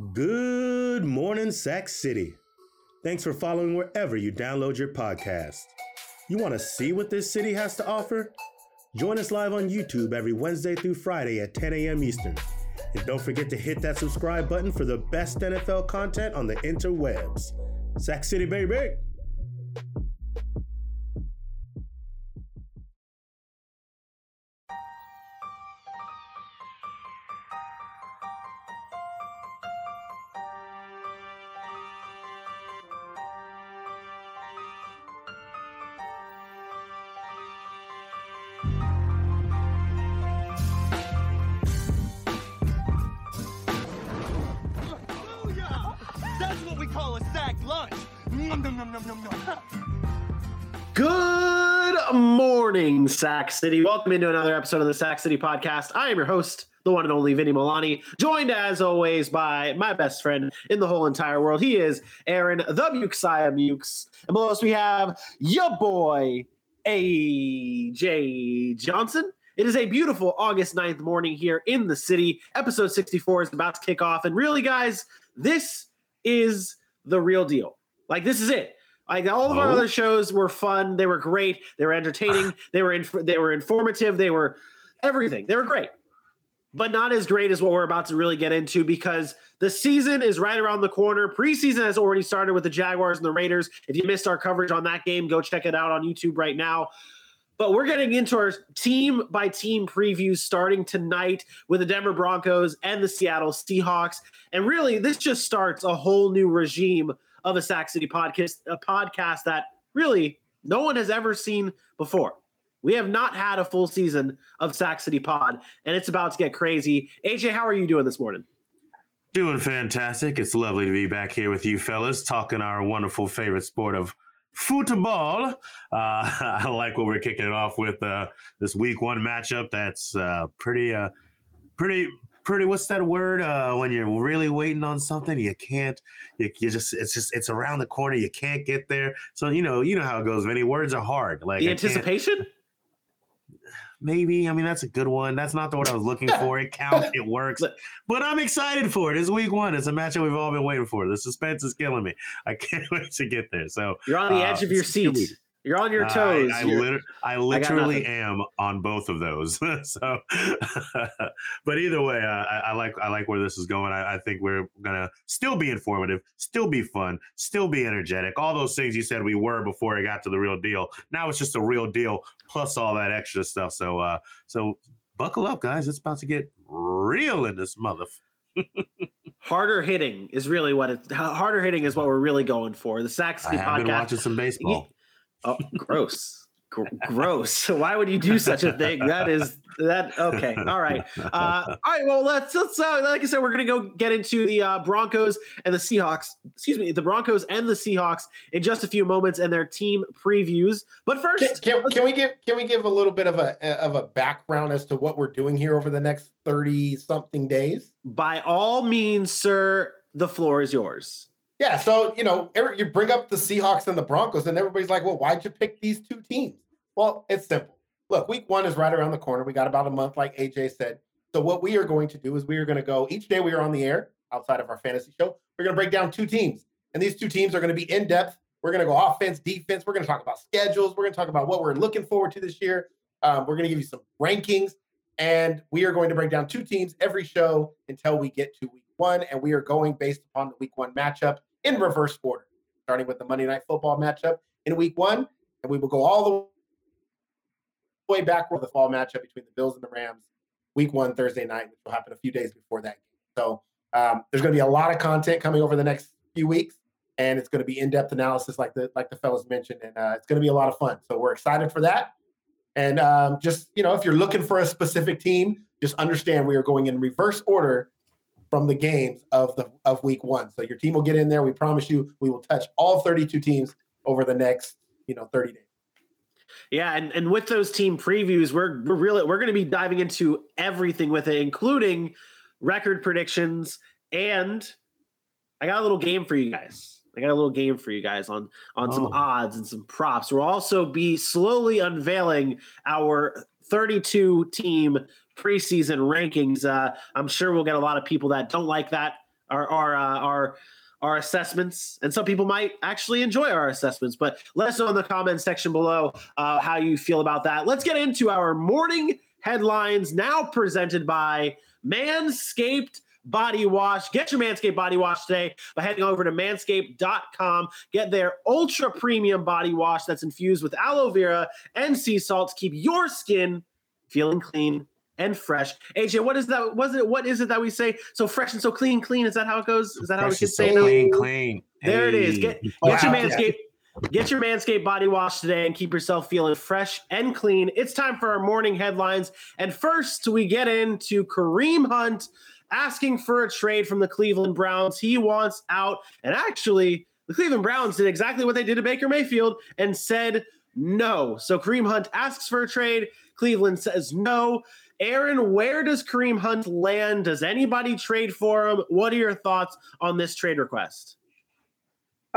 Good morning, Sack City. Thanks for following wherever you download your podcast. You want to see what this city has to offer? Join us live on YouTube every Wednesday through Friday at 10 a.m. Eastern. And don't forget to hit that subscribe button for the best NFL content on the interwebs. Sack City, baby! Sack City. Welcome into another episode of the Sack City Podcast. I am your host, the one and only Vinny Milani, joined as always by my best friend in the whole entire world. He is Aaron, the Muxiah Mukes. And below us, we have your boy, AJ Johnson. It is a beautiful August 9th morning here in the city. Episode 64 is about to kick off. And really, guys, this is the real deal. Like, this is it. Like all of our Oh. other shows were fun. They were great. They were entertaining. they were inf- they were informative. They were everything. They were great, but not as great as what we're about to really get into because the season is right around the corner. Preseason has already started with the Jaguars and the Raiders. If you missed our coverage on that game, go check it out on YouTube right now. But we're getting into our team by team previews starting tonight with the Denver Broncos and the Seattle Seahawks. And really, this just starts a whole new regime of a Sack City podcast, a podcast that really no one has ever seen before. We have not had a full season of Sack City Pod, and it's about to get crazy. AJ, how are you doing this morning? Doing fantastic. It's lovely to be back here with you fellas, talking our wonderful favorite sport of football. Uh, I like what we're kicking it off with uh, this week one matchup. That's uh, pretty, uh, pretty, pretty. What's that word? Uh, when you're really waiting on something, you can't. You, you just, it's just, it's around the corner. You can't get there. So you know, you know how it goes. Many words are hard. Like The anticipation? maybe. I mean, that's a good one. That's not the word I was looking for. It counts. It works. But- I'm excited for it. It's week one. It's a matchup we've all been waiting for. The suspense is killing me. I can't wait to get there. So You're on the Uh, edge of your seat. You're on your I- toes. I, You're- liter- I literally nothing. am on both of those. so, but either way, uh, I, I like I like where this is going. I, I think we're gonna still be informative, still be fun, still be energetic. All those things you said we were before it got to the real deal. Now it's just a real deal plus all that extra stuff. So, uh, so buckle up, guys. It's about to get real in this mother. harder hitting is really what it harder hitting is what we're really going for. The been podcast. watching some baseball. Oh, gross. Gr- gross. Why would you do such a thing? That is that okay. All right. Uh, all right. Well, let's let's uh, like I said, we're gonna go get into the uh, Broncos and the Seahawks. Excuse me, the Broncos and the Seahawks in just a few moments and their team previews. But Can, first, can, can we give can we give a little bit of a of a background as to what we're doing here over the next 30 something days? by all means, sir, the floor is yours. Yeah, so you know, you bring up the Seahawks and the Broncos, and everybody's like, "Well, why'd you pick these two teams?" Well, it's simple. Look, week one is right around the corner. We got about a month, like AJ said. So what we are going to do is we are going to go each day we are on the air outside of our fantasy show. We're going to break down two teams, and these two teams are going to be in depth. We're going to go offense, defense. We're going to talk about schedules. We're going to talk about what we're looking forward to this year. Um, we're going to give you some rankings, and we are going to break down two teams every show until we get to week one. And we are going based upon the week one matchup in reverse order, starting with the Monday Night Football matchup in week one, and we will go all the way back with the fall matchup between the Bills and the Rams, week one Thursday night, which will happen a few days before that game. So um, there's going to be a lot of content coming over the next few weeks, and it's going to be in-depth analysis, like the like the fellas mentioned, and uh, it's going to be a lot of fun. So we're excited for that. And um, just you know, if you're looking for a specific team, just understand we are going in reverse order from the games of the of week one. So your team will get in there. We promise you, we will touch all 32 teams over the next you know 30 days. Yeah, and, and with those team previews, we're we're really we're going to be diving into everything with it, including record predictions. And I got a little game for you guys. I got a little game for you guys on on some Oh. odds and some props. We'll also be slowly unveiling our 32 team preseason rankings. Uh, I'm sure we'll get a lot of people that don't like that our our uh, our our assessments, and some people might actually enjoy our assessments. But let us know in the comments section below uh, how you feel about that. Let's get into our morning headlines now presented by Manscaped Body Wash. Get your Manscaped Body Wash today by heading over to manscaped.com. Get their ultra premium body wash that's infused with aloe vera and sea salt to keep your skin feeling clean and fresh. AJ, what is that? Was it what is it that we say? So fresh and so clean, clean. Is that how it goes? Is that how we Fresh and so say it? clean, clean. There it is. Get, get Wow. your Manscaped. Get your Manscaped body wash today and keep yourself feeling fresh and clean. It's time for our morning headlines. And first, we get into Kareem Hunt asking for a trade from the Cleveland Browns. He wants out. And actually, the Cleveland Browns did exactly what they did to Baker Mayfield and said no. So Kareem Hunt asks for a trade. Cleveland says no. Aaron, where does Kareem Hunt land? Does anybody trade for him? What are your thoughts on this trade request?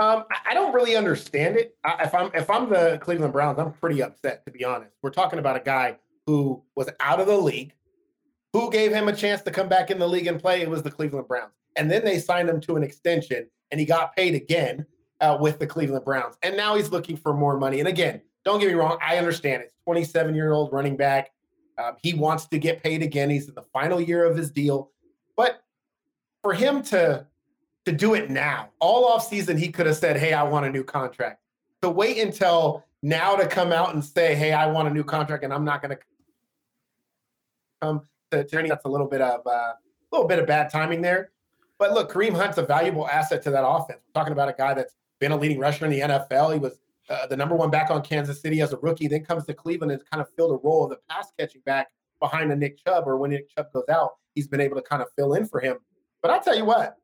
Um, I- don't really understand it. I, if I'm if I'm the Cleveland Browns, I'm pretty upset to be honest. We're talking about a guy who was out of the league. Who gave him a chance to come back in the league and play? It was the Cleveland Browns, and then they signed him to an extension, and he got paid again uh, with the Cleveland Browns, and now he's looking for more money. And again, don't get me wrong, I understand it's 27 year old running back. Um, he wants to get paid again. He's in the final year of his deal, but for him to to do it now. All off season, he could have said, "Hey, I want a new contract." To wait until now to come out and say, "Hey, I want a new contract," and I'm not going to come to, to that's a little bit of uh, a little bit of bad timing there. But look, Kareem Hunt's a valuable asset to that offense. We're talking about a guy that's been a leading rusher in the NFL. He was uh, the number one back on Kansas City as a rookie. Then comes to Cleveland and kind of filled a role of the pass catching back behind a Nick Chubb, or when Nick Chubb goes out, he's been able to kind of fill in for him. But I'll tell you what,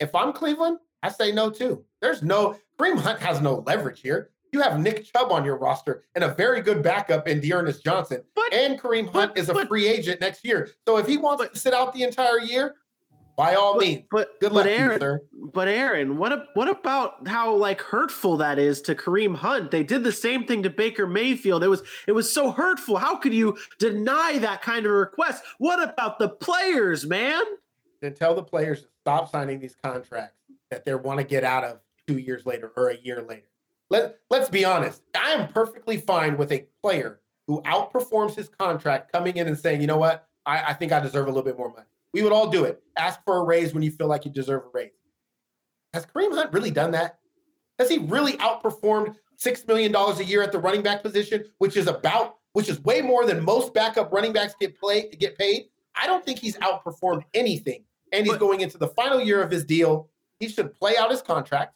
if I'm Cleveland, I say no too. There's no Kareem Hunt has no leverage here. You have Nick Chubb on your roster and a very good backup in D'Ernest Johnson. But- and Kareem Hunt but- is a but- free agent next year. So if he wants to sit out the entire year, by all But- means, But good but luck, Aaron, sir. but Aaron, what what about how like hurtful that is to Kareem Hunt? They did the same thing to Baker Mayfield. It was it was so hurtful. How could you deny that kind of request? What about the players, man? Then tell the players to stop signing these contracts that they want to get out of two years later or a year later. Let, let's be honest. I am perfectly fine with a player who outperforms his contract coming in and saying, you know what, I, I think I deserve a little bit more money. We would all do it. Ask for a raise when you feel like you deserve a raise. Has Kareem Hunt really done that? Has he really outperformed $6 million a year at the running back position, which is about, which is way more than most backup running backs get play get paid? I don't think he's outperformed anything. And he's going into the final year of his deal. He should play out his contract,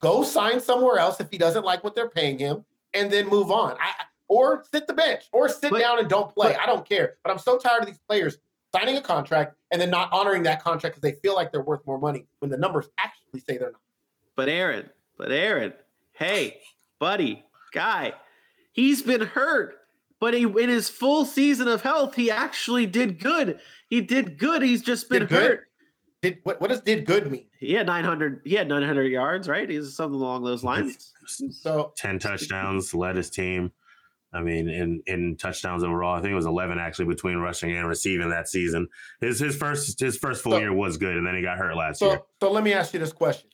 go sign somewhere else if he doesn't like what they're paying him, and then move on. I, or sit the bench, or sit But- down and don't play. but- I don't care. But I'm so tired of these players signing a contract and then not honoring that contract because they feel like they're worth more money when the numbers actually say they're not. But Aaron, but Aaron, hey, buddy, guy, he's been hurt. But he, in his full season of health, he actually did good. He did good. He's just been Did good? hurt. Did what, what does did good mean? He had 900. He had 900 yards, right? He's something along those lines. So 10 touchdowns, led his team. I mean, in, in touchdowns overall, I think it was 11 actually between rushing and receiving that season. His his first his first full So- year was good, and then he got hurt last year. so so let me ask you this question.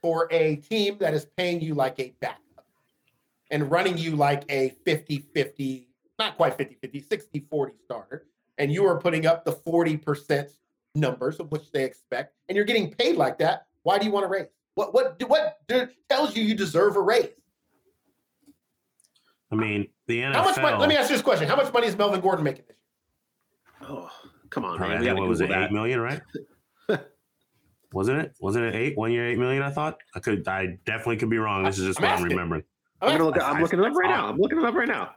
For a team that is paying you like a backup and running you like a 50-50, not quite 50-50, 60-40 starter, and you are putting up the 40% numbers of which they expect, and you're getting paid like that, why do you want to raise? What what what tells you you deserve a raise? I mean, the NFL. How much money? Let me ask you this question: How much money is Melvin Gordon making this year? Oh, come on, Probably, man. I think, gotta what was it? Google Eight that. million, right? Wasn't it? Wasn't it eight? One year, eight million. I thought. I could. I definitely could be wrong. This is just I'm what I'm remembering. I'm, gonna look, I'm looking it up right now. I'm looking it up right now.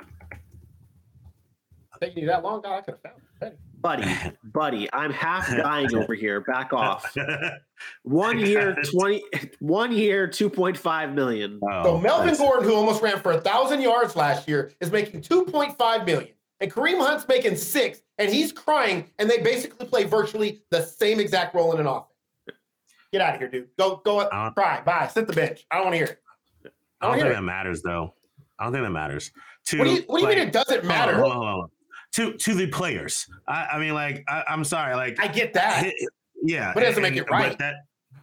Taking you that long? God, I could have found it. Buddy, buddy, I'm half dying over here. Back off. One year, 20, one year, 2.5 million. Oh, So Melvin nice. Gordon, who almost ran for a thousand yards last year, is making 2.5 million. And Kareem Hunt's making six, and he's crying, and they basically play virtually the same exact role in an offense. Get out of here, dude. Go, go, cry. Bye. Sit the bench. I don't want to hear it. I don't hear think it. that matters, though. I don't think that matters. To, What do you, what do you like- mean it doesn't hold on, matter? hold on, hold on. To to the players. I, I mean, like, I, I'm sorry, like, I get that. Yeah, But it doesn't and- make it but right. that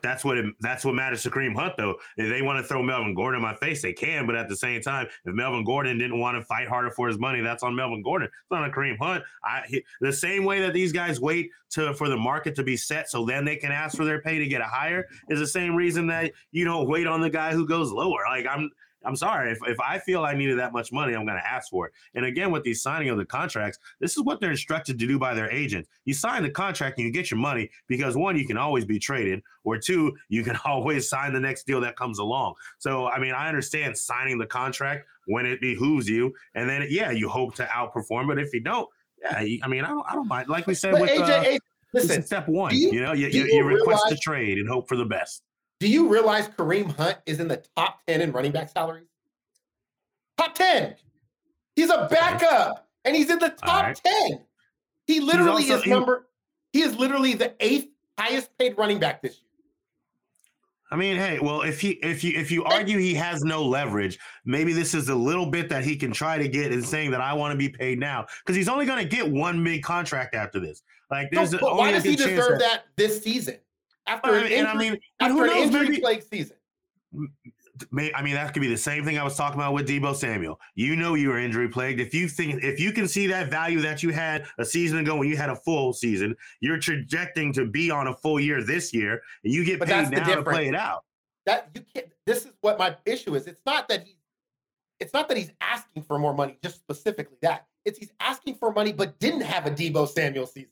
that's what it, that's what matters to Kareem Hunt though. If they want to throw Melvin Gordon in my face, they can. But at the same time, if Melvin Gordon didn't want to fight harder for his money, that's on Melvin Gordon. It's not on Kareem Hunt. I he, the same way that these guys wait to for the market to be set, so then they can ask for their pay to get a higher, is the same reason that you don't wait on the guy who goes lower. Like I'm. I'm sorry. If, if I feel I needed that much money, I'm going to ask for it. And again, with these signing of the contracts, this is what they're instructed to do by their agent. You sign the contract and you get your money because one, you can always be traded, or two, you can always sign the next deal that comes along. So, I mean, I understand signing the contract when it behooves you, and then yeah, you hope to outperform. But if you don't, yeah, I mean, I don't, I don't mind. Like we said But with AJ, uh, listen, step one, you, you- know, you, you, you request to realize- trade and hope for the best. Do you realize Kareem Hunt is in the top 10 in running back salaries? Top 10. He's a backup and he's in the top right. 10. He literally also- is number, he is literally the eighth highest paid running back this year. I mean, hey, well, if he if you if you argue he has no leverage, maybe this is a little bit that he can try to get in saying that I want to be paid now because he's only going to get one big contract after this. Like, there's only why does he deserve that this season? After Well, an and I injury, mean, and after who an knows? injury Maybe plagued season. May, I mean, that could be the same thing I was talking about with Deebo Samuel. You know, you were injury plagued. If you think, if you can see that value that you had a season ago when you had a full season, you're trajecting to be on a full year this year, and you get But paid the now to difference. play it out. that you can't this is what my issue is it's not that he it's not that he's asking for more money just specifically that it's he's asking for money but didn't have a deebo samuel season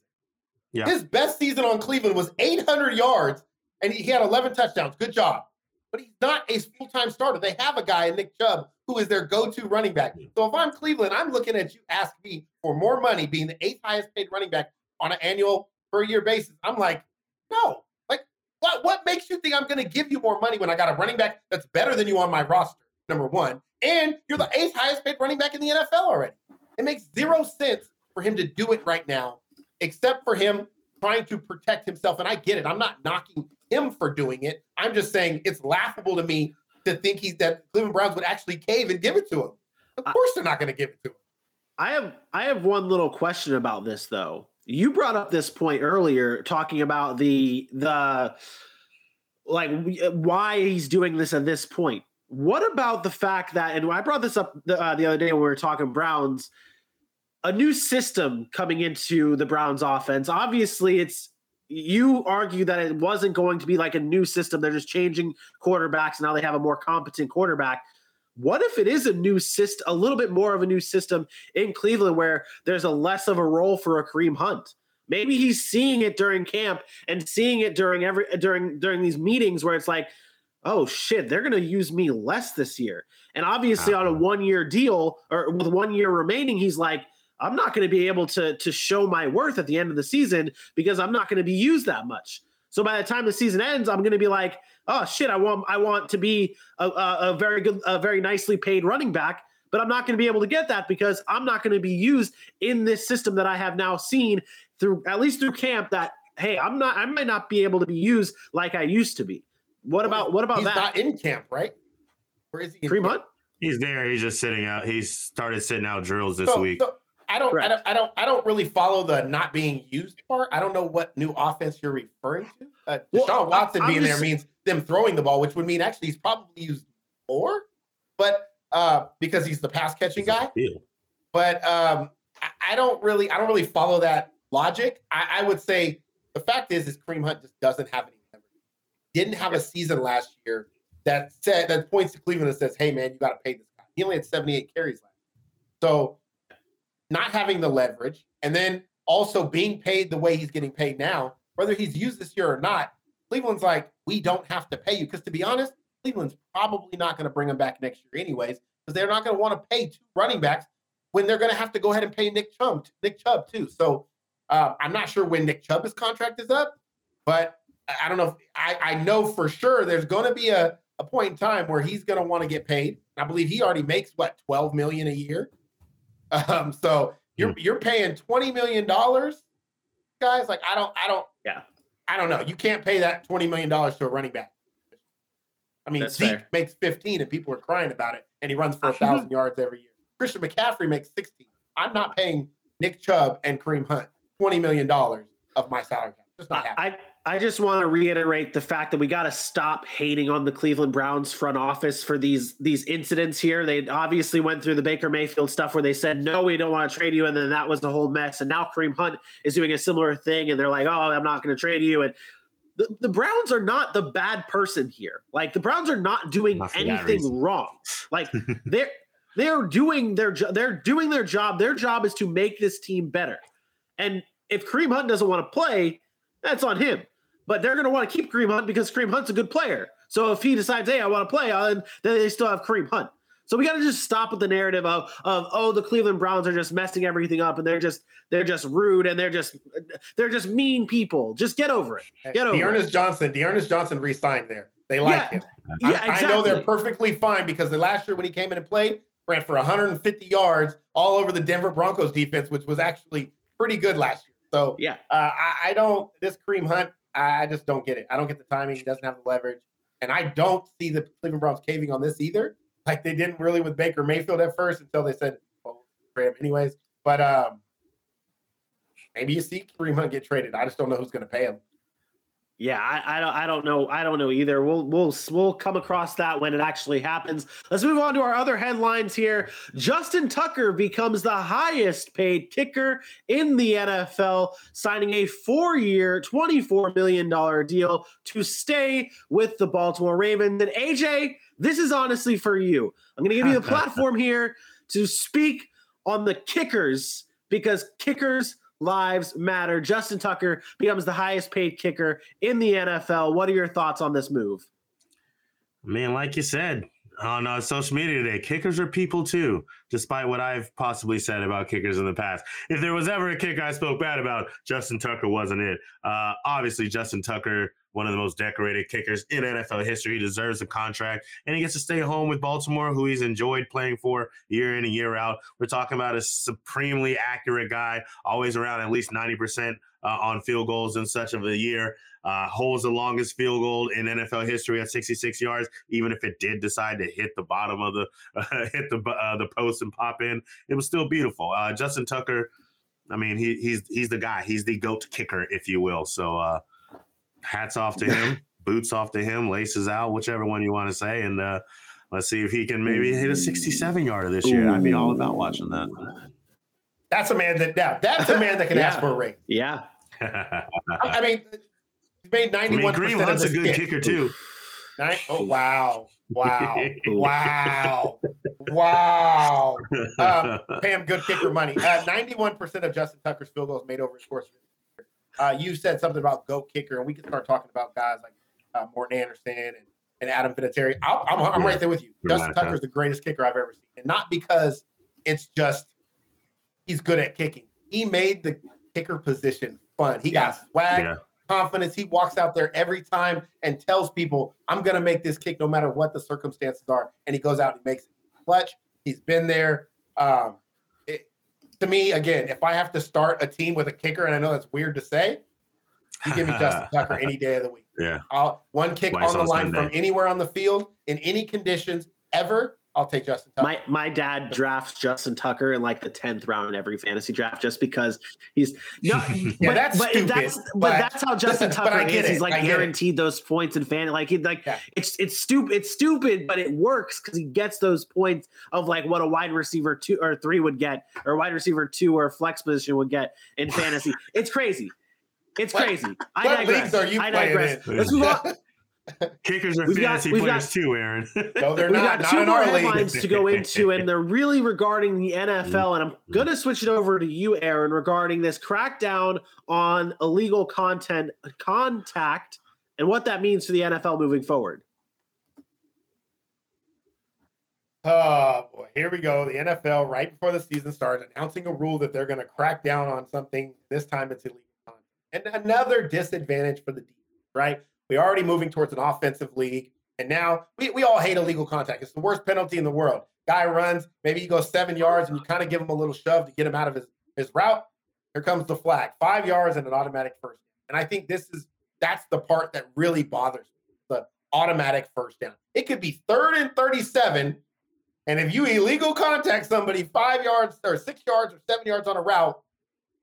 Yeah. his best season on cleveland was 800 yards and he had 11 touchdowns good job but he's not a full-time starter they have a guy in nick chubb who is their go-to running back so if i'm cleveland i'm looking at you ask me for more money being the eighth highest paid running back on an annual per year basis i'm like no like what what makes you think I'm going to give you more money when I got a running back that's better than you on my roster? Number one, and you're the eighth highest paid running back in the NFL already. It makes zero sense for him to do it right now, except for him trying to protect himself. And I get it. I'm not knocking him for doing it. I'm just saying it's laughable to me to think he's that Cleveland Browns would actually cave and give it to him. Of course, they're not going to give it to him. I have I have one little question about this though. You brought up this point earlier, talking about the the like why he's doing this at this point. What about the fact that, and I brought this up the, uh, the other day when we were talking Browns, a new system coming into the Browns offense. Obviously, it's you argue that it wasn't going to be like a new system. They're just changing quarterbacks. and Now they have a more competent quarterback. What if it is a new system, a little bit more of a new system in Cleveland where there's a less of a role for a Kareem Hunt? Maybe he's seeing it during camp and seeing it during every during during these meetings where it's like, oh shit, they're going to use me less this year. And obviously, on a Uh-huh. one year deal or with one year remaining, he's like, I'm not going to be able to to show my worth at the end of the season because I'm not going to be used that much. So by the time the season ends, I'm going to be like, oh shit, I want I want to be a, a, a very good, a very nicely paid running back, but I'm not going to be able to get that because I'm not going to be used in this system that I have now seen through at least through camp. That hey, I'm not, I might not be able to be used like I used to be. What about what about he's that? not in camp, right? Where is he? in Kareem? He's there. He's just sitting out. He's started sitting out drills this So- week. so I don't, I don't, I don't, I don't really follow the not being used part. I don't know what new offense you're referring to. Uh, Well, Deshaun I- Watson being there means them throwing the ball, which would mean actually he's probably used more, but uh, because he's the pass catching guy. But um, I, I don't really, I don't really follow that logic. I, I would say the fact is, is Kareem Hunt just doesn't have any memory. Didn't have a season last year that said that points to Cleveland and says, "Hey, man, you got to pay this guy." He only had 78 carries last. year. So, not having the leverage, and then also being paid the way he's getting paid now, whether he's used this year or not, Cleveland's like, "We don't have to pay you." Because to be honest, Cleveland's probably not going to bring him back next year, anyways, because they're not going to want to pay two running backs when they're going to have to go ahead and pay Nick Chubb, Nick Chubb too. So uh, I'm not sure when Nick Chubb's contract is up, but I don't know. If, I, I know for sure there's going to be a, a point in time where he's going to want to get paid. I believe he already makes what 12 million a year. Um, so you're you're paying 20 million dollars, guys. Like I don't I don't Yeah. I don't know. You can't pay that 20 million dollars to a running back. I mean, That's Zeke fair. makes 15 and people are crying about it, and he runs for a thousand yards every year. Christian McCaffrey makes 16. I'm not paying Nick Chubb and Kareem Hunt $20 million of my salary cap. Just not happening. I I just want to reiterate the fact that we got to stop hating on the Cleveland Browns front office for these these incidents here. They obviously went through the Baker Mayfield stuff where they said no, we don't want to trade you, and then that was the whole mess. And now Kareem Hunt is doing a similar thing, and they're like, oh, I'm not going to trade you. And the, the Browns are not the bad person here. Like the Browns are not doing Not anything wrong. Like they're they're doing their jo- they're doing their job. Their job is to make this team better. And if Kareem Hunt doesn't want to play, that's on him. But they're going to want to keep Kareem Hunt because Kareem Hunt's a good player. So if he decides, hey, I want to play, uh, then they still have Kareem Hunt. So we got to just stop with the narrative of of oh the Cleveland Browns are just messing everything up and they're just they're just rude and they're just they're just mean people. Just get over it. Get over it. D'Ernest Johnson, D'Ernest Johnson re-signed there. They like Yeah. him. Yeah, I- exactly. I know they're perfectly fine because the last year when he came in and played, ran for 150 yards all over the Denver Broncos defense, which was actually pretty good last year. So yeah. uh, I, I don't this Kareem Hunt, I, just don't get it. I don't get the timing. He doesn't have the leverage, and I don't see the Cleveland Browns caving on this either. Like they didn't really with Baker Mayfield at first until they said, "Well, trade him anyways." But um, maybe you see Kareem Hunt get traded. I just don't know who's going to pay him. Yeah, I, I don't I don't know I don't know either. We'll we'll we'll come across that when it actually happens. Let's move on to our other headlines here. Justin Tucker becomes the highest paid kicker in the NFL, signing a four-year, $24 million deal to stay with the Baltimore Ravens. And AJ, this is honestly for you. I'm gonna give you the platform here to speak on the kickers because kickers lives matter. Justin Tucker becomes the highest paid kicker in the NFL. What are your thoughts on this move? Man, like you said on uh, social media today, kickers are people too, despite what I've possibly said about kickers in the past. If there was ever a kicker I spoke bad about, Justin Tucker wasn't it. Uh, obviously, Justin Tucker, one of the most decorated kickers in NFL history, he deserves a contract, and he gets to stay home with Baltimore, who he's enjoyed playing for year in and year out. We're talking about a supremely accurate guy, always around at least 90% uh, on field goals in such of a year uh, holds the longest field goal in NFL history at 66 yards, even if it did decide to hit the bottom of the uh, hit the uh, the post and pop in. It was still beautiful. Uh, Justin Tucker, I mean, he, he's he's the guy. He's the goat kicker, if you will. So uh, hats off to him, boots off to him, laces out, whichever one you want to say, and uh, let's see if he can maybe hit a 67 yarder this year. I'd be all about watching that. That's a man that now that's a man that can Yeah. ask for a ring. Yeah. I, I mean, he made 91% mean, Green Hunt's a good stick. kicker too. Nine, oh wow. Wow. wow. Wow. Um, pay him good kicker money. Uh, 91% of Justin Tucker's field goals made over his course. Of his career. Uh, you said something about GOAT kicker, and we can start talking about guys like uh, Morten Andersen and, and Adam Vinatieri. I'm, I'm right there with you. Yeah. Justin Tucker is the greatest kicker I've ever seen. And not because it's just he's good at kicking. He made the kicker position fun. He got swag, Yeah. confidence. He walks out there every time and tells people, I'm going to make this kick no matter what the circumstances are. And he goes out and makes it clutch. He's been there. Um, to me, again, if I have to start a team with a kicker, and I know that's weird to say, you give me Justin Tucker any day of the week. Yeah. I'll, one kick on the line from anywhere on the field in any conditions ever. I'll take Justin Tucker. My my dad drafts Justin Tucker in like the tenth round in every fantasy draft just because he's no, but, that's but stupid, that's but, but- that's how Justin but Tucker I get is. He's like I get it. guaranteed those points in fan. Like he like Yeah. it's it's stupid. It's stupid, but it works because he gets those points of like what a wide receiver two or three would get, or a wide receiver two or flex position would get in fantasy. it's crazy. It's What- crazy. I what digress. leagues are you I playing digress. in? Let's move on. Kickers are We've got- fantasy we've players got- too, Aaron. no, they're We've not. got Not two in more our headlines to go into, and they're really regarding the NFL. And I'm going to switch it over to you, Aaron, regarding this crackdown on illegal content contact and what that means for the NFL moving forward. Oh boy, here we go. The NFL, right before the season starts, announcing a rule that they're going to crack down on something. This time it's illegal content. And another disadvantage for the defense, right? We're already moving towards an offensive league. And now we, we all hate illegal contact. It's the worst penalty in the world. Guy runs, maybe he goes seven yards and you kind of give him a little shove to get him out of his, his route. Here comes the flag. Five yards and an automatic first. And I think this is that's the part that really bothers me. The automatic first down. It could be third and 37 and if you illegal contact somebody five yards or six yards or seven yards on a route,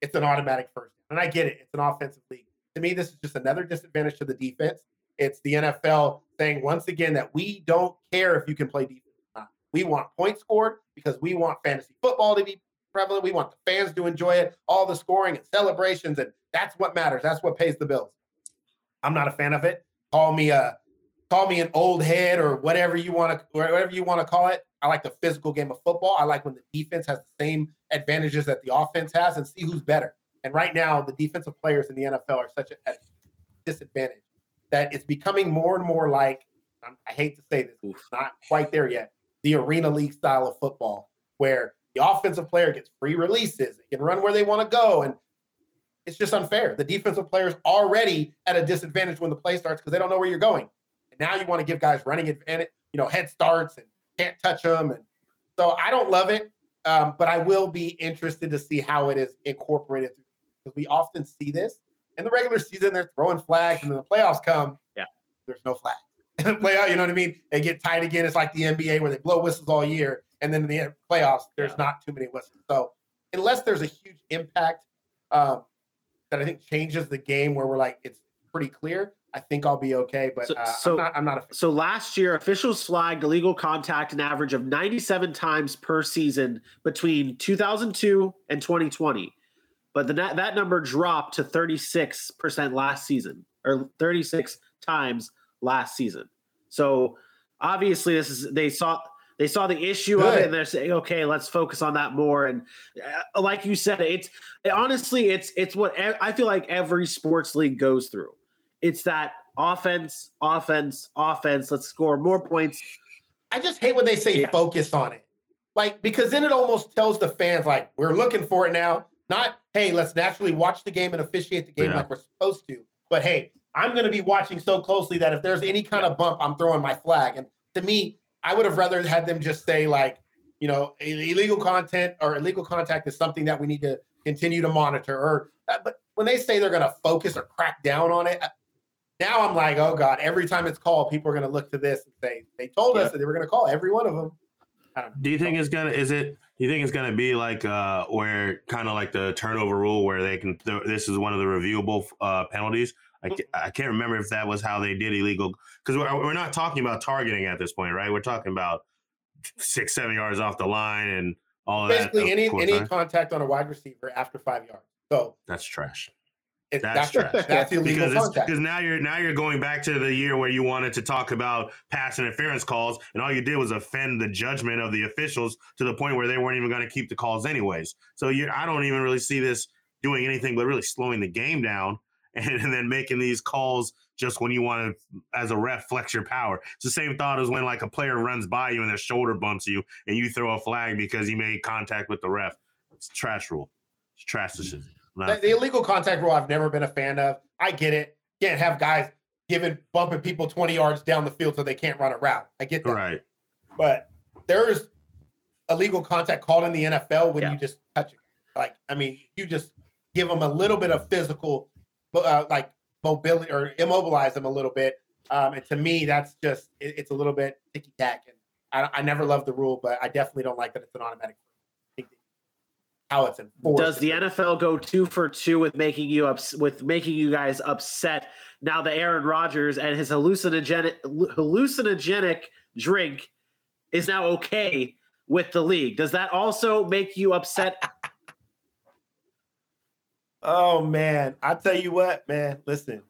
it's an automatic first down. And I get it. It's an offensive league. To me, this is just another disadvantage to the defense. It's the NFL saying once again that we don't care if you can play defense or not. We want points scored because we want fantasy football to be prevalent. We want the fans to enjoy it, all the scoring and celebrations, and that's what matters. That's what pays the bills. I'm not a fan of it. Call me a call me an old head or whatever you want to whatever you want to call it. I like the physical game of football. I like when the defense has the same advantages that the offense has and see who's better. And right now, the defensive players in the NFL are such a disadvantage that it's becoming more and more like I hate to say this, it's not quite there yet. The arena league style of football, where the offensive player gets free releases, they can run where they want to go, and it's just unfair. The defensive players already at a disadvantage when the play starts because they don't know where you're going. And now you want to give guys running advantage, you know, head starts and can't touch them. And so I don't love it, um, but I will be interested to see how it is incorporated because we often see this in the regular season. They're throwing flags, and then the playoffs come. Yeah, there's no flag. Playoff, you know what I mean? They get tight again. It's like the NBA where they blow whistles all year, and then in the playoffs, there's yeah. not too many whistles. So unless there's a huge impact um, that I think changes the game, where we're like it's pretty clear. I think I'll be okay, but so, uh, so, I'm not. I'm not so last year, officials flagged illegal contact an average of 97 times per season between 2002 and 2020, but the that number dropped to 36 percent last season, or 36 times last season. So obviously, this is they saw they saw the issue Good. of it and they're saying, okay, let's focus on that more. And uh, like you said, it's it, honestly, it's it's what I feel like every sports league goes through. It's that offense, offense, offense. Let's score more points. I just hate when they say yeah. focus on it, like because then it almost tells the fans like we're looking for it now. Not hey, let's naturally watch the game and officiate the game yeah. like we're supposed to. But hey, I'm going to be watching so closely that if there's any kind of bump, I'm throwing my flag. And to me, I would have rather had them just say like, you know, illegal content or illegal contact is something that we need to continue to monitor. Or, uh, but when they say they're going to focus or crack down on it, uh, now I'm like, oh god, every time it's called, people are going to look to this and say they told yeah. us that they were going to call every one of them. Do you think it's gonna? Is it? You think it's gonna be like uh, where kind of like the turnover rule, where they can? Th- this is one of the reviewable uh, penalties I, I can't remember if that was how they did illegal because we're, we're not talking about targeting at this point, right? We're talking about six, seven yards off the line and all Basically, that. Basically, any any contact on a wide receiver after five yards. So that's trash. It, that's, that's trash. That's illegal because Because now you're now you're going back to the year where you wanted to talk about pass interference calls, and all you did was offend the judgment of the officials to the point where they weren't even going to keep the calls anyways. So you, I don't even really see this doing anything but really slowing the game down and, and then making these calls just when you want to, as a ref, flex your power. It's the same thought as when like a player runs by you and their shoulder bumps you, and you throw a flag because you made contact with the ref. It's trash rule. It's trash mm. The, the illegal contact rule, I've never been a fan of. I get it. Can't have guys giving bumping people 20 yards down the field so they can't run a route. I get that. Right. But there's illegal contact called in the NFL when yeah. you just touch it. Like, I mean, you just give them a little bit of physical uh, like mobility or immobilize them a little bit. Um, and to me, that's just it, it's a little bit ticky tack. And I, I never loved the rule, but I definitely don't like that it's an automatic. How it's enforced. Does the NFL go two for two with making you ups with making you guys upset now that Aaron Rodgers and his hallucinogenic hallucinogenic drink is now okay with the league? Does that also make you upset Oh man, I tell you what, man. Listen,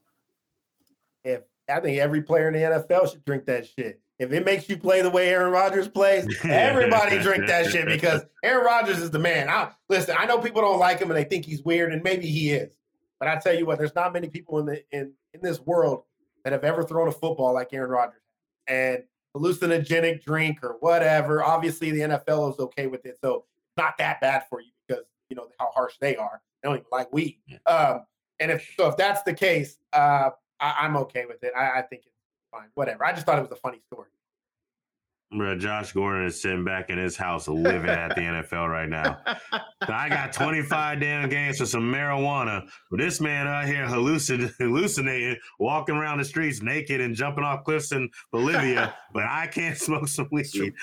if I think every player in the NFL should drink that shit. If it makes you play the way Aaron Rodgers plays, everybody drink that shit because Aaron Rodgers is the man. I, listen, I know people don't like him and they think he's weird, and maybe he is. But I tell you what, there's not many people in the in in this world that have ever thrown a football like Aaron Rodgers. And hallucinogenic drink or whatever. Obviously, the NFL is okay with it, so not that bad for you because you know how harsh they are. They don't even like weed. Um, and if so, if that's the case, uh, I, am okay with it. I, I, think it's fine. Whatever. I just thought it was a funny story. Bro, Josh Gordon is sitting back in his house living at the NFL right now. I got 25 damn games for some marijuana. But this man out here hallucin- hallucinating, walking around the streets naked and jumping off cliffs in Bolivia, but I can't smoke some weed.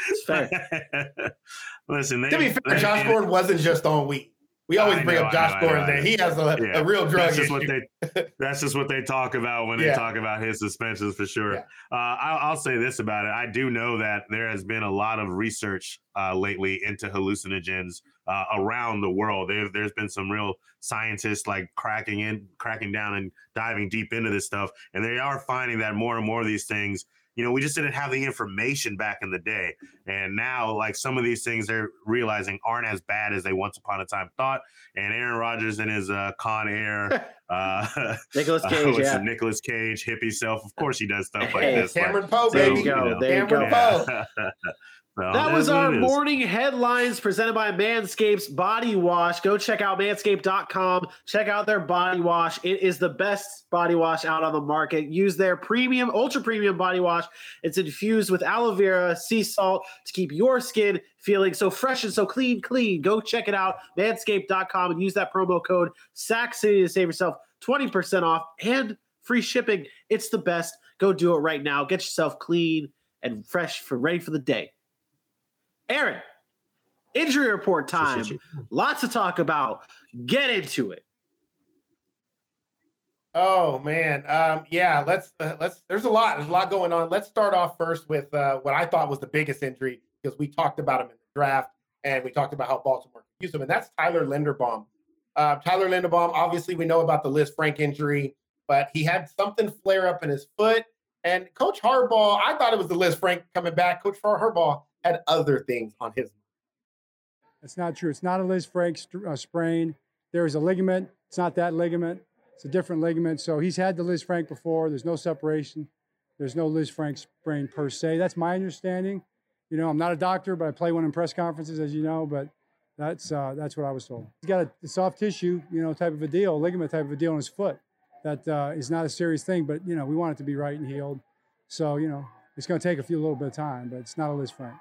Listen, they, to be fair, Josh Gordon wasn't just on weed. We always I bring know, up Josh know, Gordon there. know. He has a, Yeah. a real drug that's just issue. what they that's just what they talk about when they talk about his suspensions for sure. Yeah. Uh, I'll, I'll say this about it: I do know that there has been a lot of research uh, lately into hallucinogens uh, around the world. There, there's been some real scientists like cracking in, cracking down, and diving deep into this stuff, and they are finding that more and more of these things. You know, we just didn't have the information back in the day, and now like some of these things they're realizing aren't as bad as they once upon a time thought. And Aaron Rodgers and his uh, Con Air. Uh, Nicholas uh, Cage, what's yeah. the Nicolas Cage hippie self. Of course, he does stuff like Hey, this. like- Cameron Poe, There baby. you go. know, There you Cameron go. Poe. That was our morning headlines presented by Manscapes Body Wash. Go check out manscaped.com. Check out their body wash. It is the best body wash out on the market. Use their premium, ultra premium body wash. It's infused with aloe vera, sea salt to keep your skin feeling so fresh and so clean, clean. Go check it out, manscaped.com, and use that promo code SACKCITY to save yourself 20% off and free shipping. It's the best. Go do it right now. Get yourself clean and fresh for ready for the day. Aaron, injury report time. Lots to talk about. Get into it. Oh man, um, yeah. Let's uh, let's. There's a lot. There's a lot going on. Let's start off first with uh, what I thought was the biggest injury because we talked about him in the draft and we talked about how Baltimore used him, and that's Tyler Linderbaum. Uh, Tyler Linderbaum. Obviously, we know about the Lisfranc injury, but he had something flare up in his foot. And Coach Harbaugh, I thought it was the Lisfranc coming back. Coach Harbaugh had other things on his. That's not true. It's not a Lisfranc st- uh, sprain. There is a ligament. It's not that ligament. It's a different ligament. So he's had the Lisfranc before. There's no separation. There's no Lisfranc sprain per se. That's my understanding. You know, I'm not a doctor, but I play one in press conferences, as you know. But that's uh, that's what I was told. He's got a soft tissue, you know, type of a deal, ligament type of a deal in his foot. That uh, is not a serious thing, but you know, we want it to be right and healed. So you know, it's going to take a few little bit of time, but it's not a Lisfranc.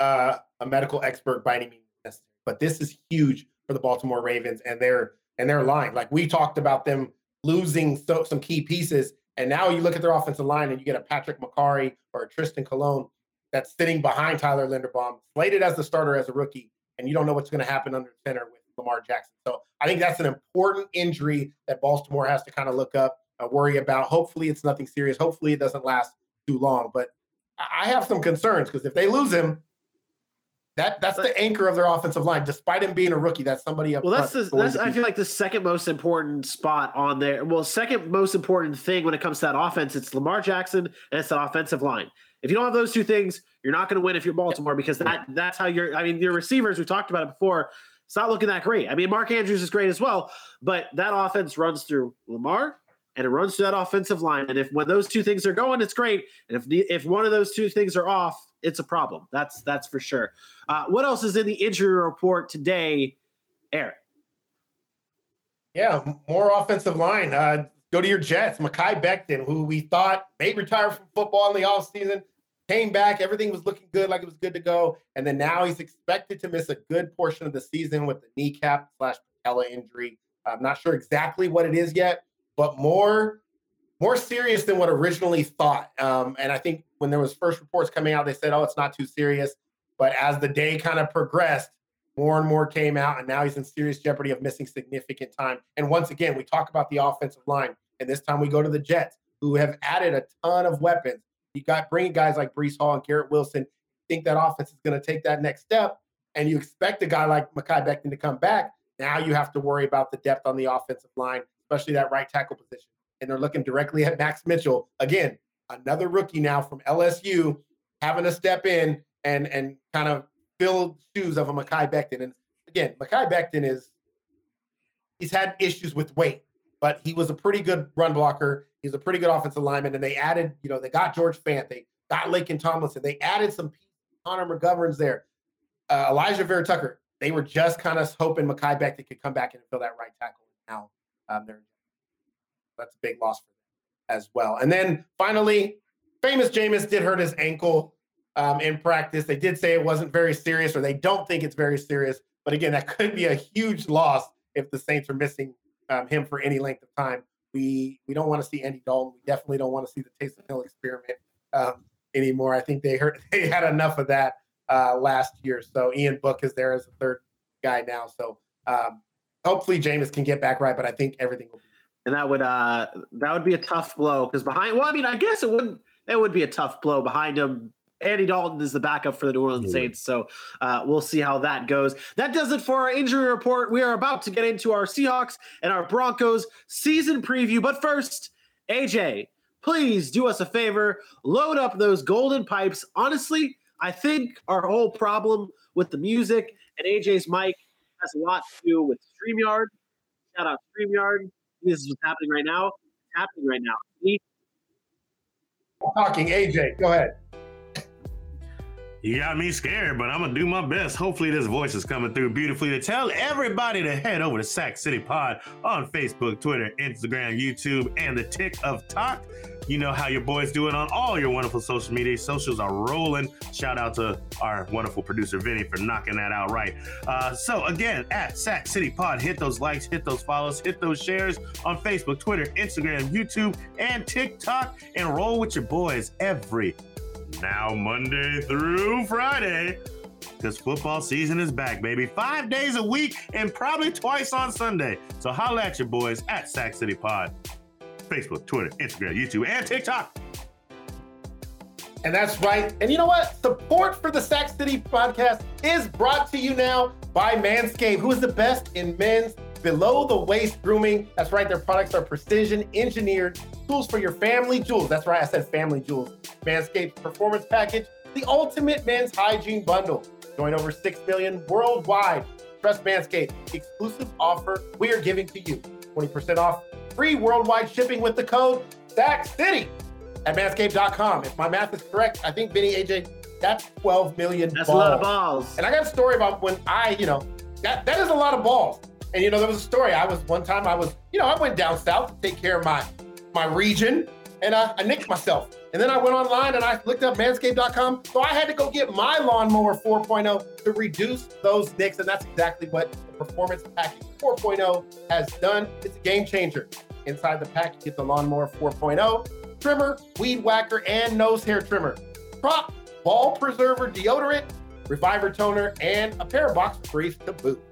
Uh, a medical expert by any means. But this is huge for the Baltimore Ravens and their and their line. Like we talked about them losing so, some key pieces, and now you look at their offensive line and you get a Patrick Mekari or a Trystan Colon that's sitting behind Tyler Linderbaum, slated as the starter as a rookie, and you don't know what's going to happen under center with Lamar Jackson. So I think that's an important injury that Baltimore has to kind of look up, uh, worry about. Hopefully, it's nothing serious. Hopefully, it doesn't last too long. But I have some concerns because if they lose him, that that's the anchor of their offensive line. Despite him being a rookie, that's somebody up Well, that's the that's I feel like the second most important spot on there. Well, second most important thing when it comes to that offense, it's Lamar Jackson and it's that offensive line. If you don't have those two things, you're not going to win if you're Baltimore because that that's how you're. I mean, your receivers we talked about it before. It's not looking that great. I mean, Mark Andrews is great as well, but that offense runs through Lamar and it runs through that offensive line. And if when those two things are going, it's great. And if the, if one of those two things are off, it's a problem. That's that's for sure. Uh, what else is in the injury report today, Eric? Yeah, more offensive line. Uh, go to your Jets. Mekhi Becton, who we thought may retire from football in the offseason, came back. Everything was looking good, like it was good to go. And then now he's expected to miss a good portion of the season with the kneecap slash patella injury. I'm not sure exactly what it is yet, but more more serious than what originally thought. Um, and I think when there was first reports coming out, they said, "Oh, it's not too serious." But as the day kind of progressed, more and more came out, and now he's in serious jeopardy of missing significant time. And once again, we talk about the offensive line, and this time we go to the Jets, who have added a ton of weapons. You got bringing guys like Breece Hall and Garrett Wilson. Think that offense is going to take that next step, and you expect a guy like Mekhi Becton to come back. Now you have to worry about the depth on the offensive line, especially that right tackle position. And they're looking directly at Max Mitchell again, another rookie now from LSU, having to step in and and kind of fill shoes of a Mekhi Becton. And again, Mekhi Becton is he's had issues with weight, but he was a pretty good run blocker. He's a pretty good offensive lineman. And they added, you know, they got George Fant, they got Laken Tomlinson, they added some Connor McGovern's there, uh, Alijah Vera-Tucker. They were just kind of hoping Mekhi Becton could come back and fill that right tackle. Now um, that's a big loss for them as well. And then finally, famous Jameis did hurt his ankle um, in practice. They did say it wasn't very serious, or they don't think it's very serious. But again, that could be a huge loss if the Saints are missing um, him for any length of time. We we don't want to see Andy Dalton. We definitely don't want to see the Taysom Hill experiment um, anymore. I think they heard they had enough of that uh, last year. So Ian Book is there as a third guy now. So um, hopefully Jameis can get back right, but I think everything will be and that would uh that would be a tough blow because behind well, I mean, I guess it wouldn't it would be a tough blow behind him. Andy Dalton is the backup for the New Orleans Saints, so uh, we'll see how that goes. That does it for our injury report. We are about to get into our Seahawks and our Broncos season preview, but first, AJ, please do us a favor, load up those golden pipes. Honestly, I think our whole problem with the music and AJ's mic has a lot to do with StreamYard. Shout out StreamYard. This is what's happening right now. It's happening right now. Talking. AJ, go ahead. You got me scared, but I'm gonna do my best. Hopefully, this voice is coming through beautifully to tell everybody to head over to Sack City Pod on Facebook, Twitter, Instagram, YouTube, and the Tick of Talk. You know how your boys do it on all your wonderful social media. Socials are rolling. Shout out to our wonderful producer Vinny for knocking that out right. Uh, so again, at Sack City Pod, hit those likes, hit those follows, hit those shares on Facebook, Twitter, Instagram, YouTube, and TikTok, and roll with your boys every now Monday through Friday. Because football season is back, baby. Five days a week and probably twice on Sunday. So holla at your boys at Sack City Pod. Facebook, Twitter, Instagram, YouTube, and TikTok. And that's right. And you know what? Support for the Sack City podcast is brought to you now by Manscaped, who is the best in men's below the waist grooming. That's right. Their products are precision engineered tools for your family jewels. That's right. I said family jewels. Manscaped Performance Package, the ultimate men's hygiene bundle. Join over 6 million worldwide. Trust Manscaped. Exclusive offer we are giving to you 20% off free worldwide shipping with the code Sack City at manscaped.com. If my math is correct, I think Vinny AJ, that's 12 million That's balls. a lot of balls. And I got a story about when I, you know, that, that is a lot of balls. And you know, there was a story. I was one time I was, you know, I went down south to take care of my my region and I, I nicked myself. And then I went online and I looked up manscaped.com. So I had to go get my lawnmower 4.0 to reduce those nicks. And that's exactly what the Performance Package 4.0 has done. It's a game changer. Inside the pack, you get the lawnmower 4.0, trimmer, weed whacker, and nose hair trimmer. Prop, ball preserver deodorant, reviver toner, and a pair of box briefs to boot.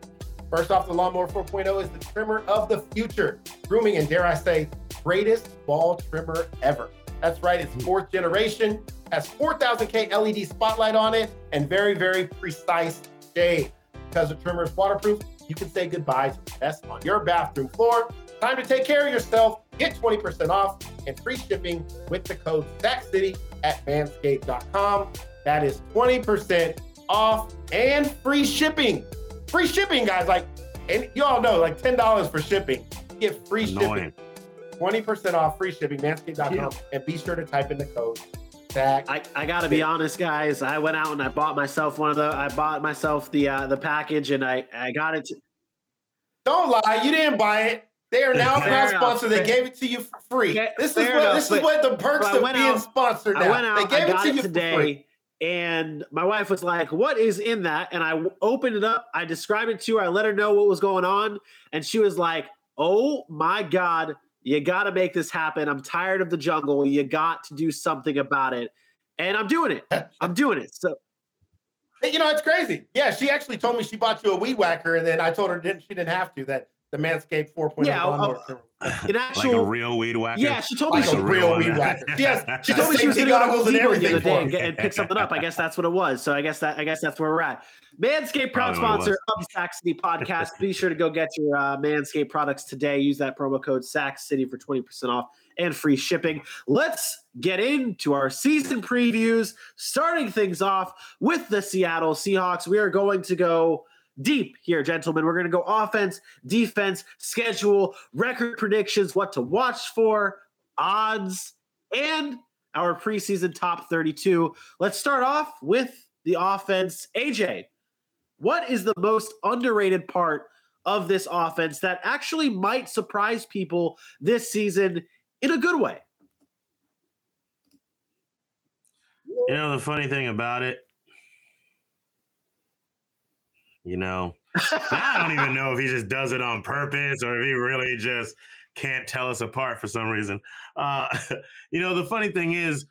First off, the Lawnmower 4.0 is the trimmer of the future, grooming and dare I say, greatest ball trimmer ever. That's right, it's hmm. fourth generation, has 4000K LED spotlight on it, and very, very precise shade. Because the trimmer is waterproof, you can say goodbye to the mess on your bathroom floor. Time to take care of yourself. Get 20% off and free shipping with the code SACKCITY at manscaped.com. That is 20% off and free shipping. Free shipping, guys. Like, and you all know, like $10 for shipping. Get free Annoying. shipping. 20% off free shipping, manscaped.com. Yeah. And be sure to type in the code SAC. I, I gotta be honest, guys. I went out and I bought myself one of the. I bought myself the uh, the package, and I I got it. To, Don't lie, you didn't buy it. They are now a Fair sponsor. They gave it to you for free. Okay, this is what enough, this is what the perks but I of went being out- sponsored now. I went out. they gave I got it it, to you for free. today, and my wife was like, "What is in that?" And I opened it up. I described it to her. I let her know what was going on, and she was like, "Oh my god." You got to make this happen. I'm tired of the jungle. You got to do something about it. And I'm doing it. I'm doing it. So You know, it's crazy. Yeah, she actually told me she bought you a weed whacker, and then I told her didn't she didn't have to. That the Manscaped 4.0 Yeah, I'll- lawnmower I'll- trimmer. an Like a actual real weed whacker. Yeah, she told me Like she a real one. weed whacker. Yes, She told me she was Safety going to go to and Depot the everything other day and, get, and pick something up. I guess that's what it was. So I guess that I guess that's where we're at. Manscaped, proud Probably what it sponsor of the Sack City podcast. Be sure to go get your uh, Manscaped products today. Use that promo code Sack City for twenty percent off and free shipping. Let's get into our season previews. Starting things off with the Seattle Seahawks. We are going to go deep here, gentlemen. We're going to go offense, defense, schedule, record predictions, what to watch for, odds, and our preseason top 32. Let's start off with the offense. AJ, what is the most underrated part of this offense that actually might surprise people this season in a good way? You know the funny thing about it, you know, I don't even know if he just does it on purpose or if he really just can't tell us apart for some reason. Uh, you know, the funny thing is,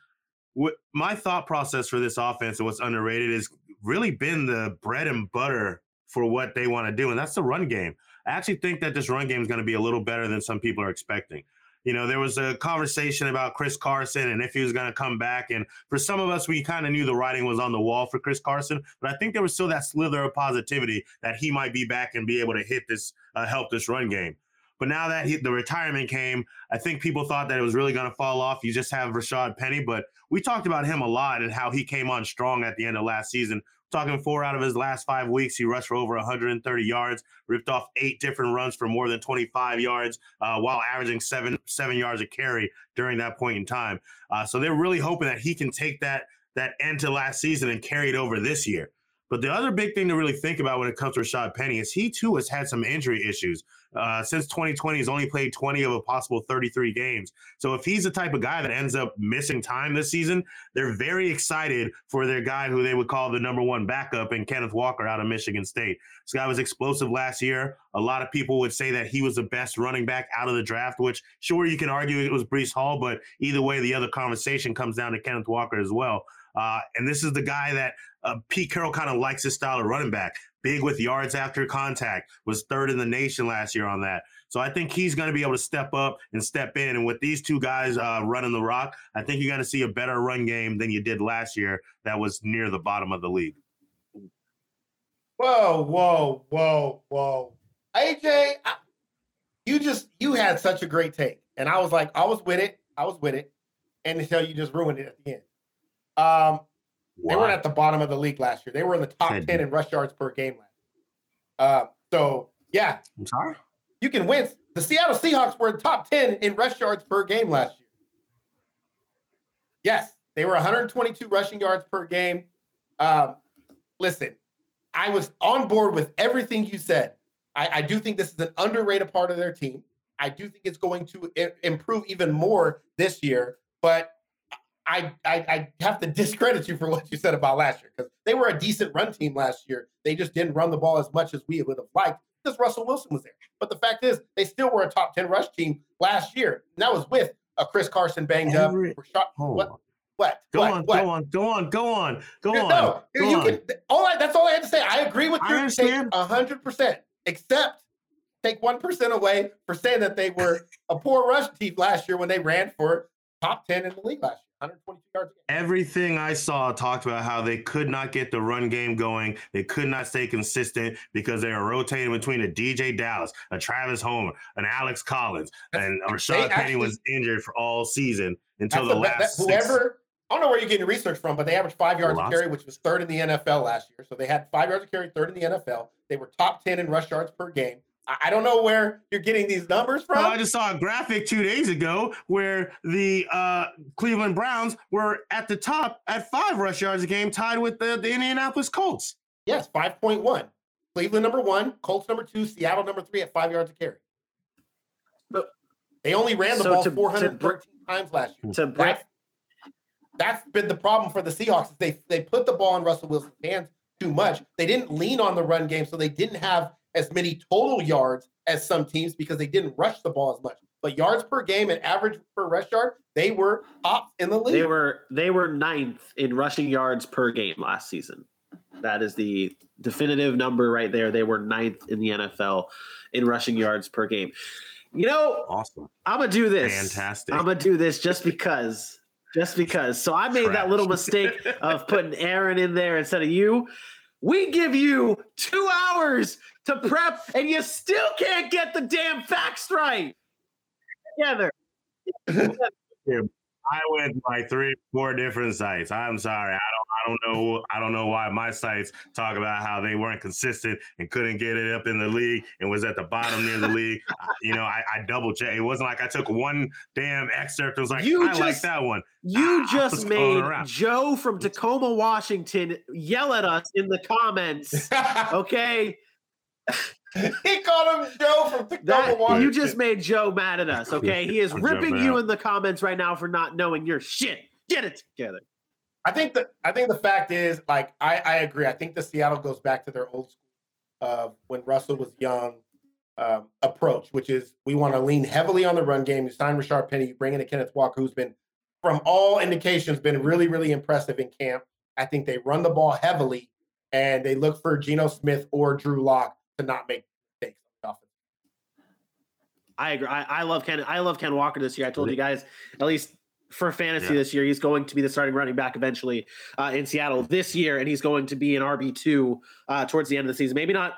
what my thought process for this offense and what's underrated is really been the bread and butter for what they want to do, and that's the run game. I actually think that this run game is going to be a little better than some people are expecting. You know, there was a conversation about Chris Carson and if he was going to come back. And for some of us, we kind of knew the writing was on the wall for Chris Carson, but I think there was still that slither of positivity that he might be back and be able to hit this, uh, help this run game. But now that he, the retirement came, I think people thought that it was really going to fall off. You just have Rashaad Penny, but we talked about him a lot and how he came on strong at the end of last season. Talking four out of his last five weeks, he rushed for over 130 yards, ripped off eight different runs for more than 25 yards, uh, while averaging seven seven yards a carry during that point in time. Uh, so they're really hoping that he can take that that end to last season and carry it over this year. But the other big thing to really think about when it comes to Rashaad Penny is he too has had some injury issues. Uh, since 2020, he's only played 20 of a possible 33 games. So if he's the type of guy that ends up missing time this season, they're very excited for their guy who they would call the number one backup in Kenneth Walker out of Michigan State. This guy was explosive last year. A lot of people would say that he was the best running back out of the draft, which sure you can argue it was Breece Hall, but either way, the other conversation comes down to Kenneth Walker as well. Uh, and this is the guy that uh, Pete Carroll kind of likes his style of running back. Big with yards after contact, was third in the nation last year on that. So I think he's going to be able to step up and step in. And with these two guys uh, running the rock, I think you're going to see a better run game than you did last year. That was near the bottom of the league. Whoa, whoa, whoa, whoa, AJ, I, you just you had such a great take, and I was like, I was with it, I was with it, and until you just ruined it at the end. Um, they weren't at the bottom of the league last year. They were in the top Said 10 in rush yards per game last year. Uh, so, yeah, I'm sorry. you can win. The Seattle Seahawks were in top 10 in rush yards per game last year. Yes, they were 122 rushing yards per game. Um, listen, I was on board with everything you said. I, I do think this is an underrated part of their team. I do think it's going to I- improve even more this year, but I, I, I have to discredit you for what you said about last year because they were a decent run team last year. They just didn't run the ball as much as we would have liked because Russell Wilson was there. But the fact is, they still were a top 10 rush team last year. And that was with a Chris Carson banged Every- up. Hold oh. what? What? Go what? on, what? go on, go on, go on, go Yeah, on. No, go you on. can. All right, that's all I had to say. I agree with I your take hundred percent. Except take one percent away for saying that they were a poor rush team last year when they ran for top ten in the league last year, 122 yards. Everything I saw talked about how they could not get the run game going. They could not stay consistent because they were rotating between a DeeJay Dallas, a Travis Homer, an Alex Collins, and Rashaad Penny was injured for all season until the that- last six. whoever. I don't know where you're getting your research from, but they averaged five yards a carry, which was third in the NFL last year. So they had five yards a carry, third in the NFL. They were top ten in rush yards per game. I, I don't know where you're getting these numbers from. Well, I just saw a graphic two days ago where the uh, Cleveland Browns were at the top at five rush yards a game, tied with the, the Indianapolis Colts. Yes, 5.1. Cleveland number one, Colts number two, Seattle number three at five yards a carry. But- They only ran the So ball to- to 413 times last year. To break That's, that's been the problem for the Seahawks. They they put the ball in Russell Wilson's hands too much. They didn't lean on the run game, so they didn't have as many total yards as some teams because they didn't rush the ball as much. But yards per game and average per rush yard, they were top in the league. They were they were ninth in rushing yards per game last season. That is the definitive number right there. They were ninth in the NFL in rushing yards per game. You know, Awesome. I'm gonna do this. Fantastic. I'm gonna do this just because. Just because. So I made that little mistake of putting Aaron in there instead of you. We give you two hours to prep, and you still can't get the damn facts right. Together. I went by three, four different sites. I'm sorry. I don't. I don't know. I don't know why my sites talk about how they weren't consistent and couldn't get it up in the league and was at the bottom near the league. You know, I, I double checked. It wasn't like I took one damn excerpt and was like, You I like just- that one. You Ah, just made? Joe from Tacoma, Washington yell at us in the comments. Okay. he called him Joe from Tacoma, That Washington. you just made Joe mad at us. Okay. He is I'm ripping you in the comments right now for not knowing your shit. Get it together. I think the I think the fact is like I I agree. I think the Seattle goes back to their old school uh, when Russell was young um, approach, which is we want to lean heavily on the run game. You sign Rashaad Penny, you bring in a Kenneth Walker, who's been from all indications been really really impressive in camp. I think they run the ball heavily, and they look for Geno Smith or Drew Lock to not make mistakes on offense. I agree. I, I, love Ken. I love Ken Walker this year. I told you guys, at least for fantasy yeah. this year, he's going to be the starting running back eventually uh, in Seattle this year, and he's going to be an RB two uh, towards the end of the season. Maybe not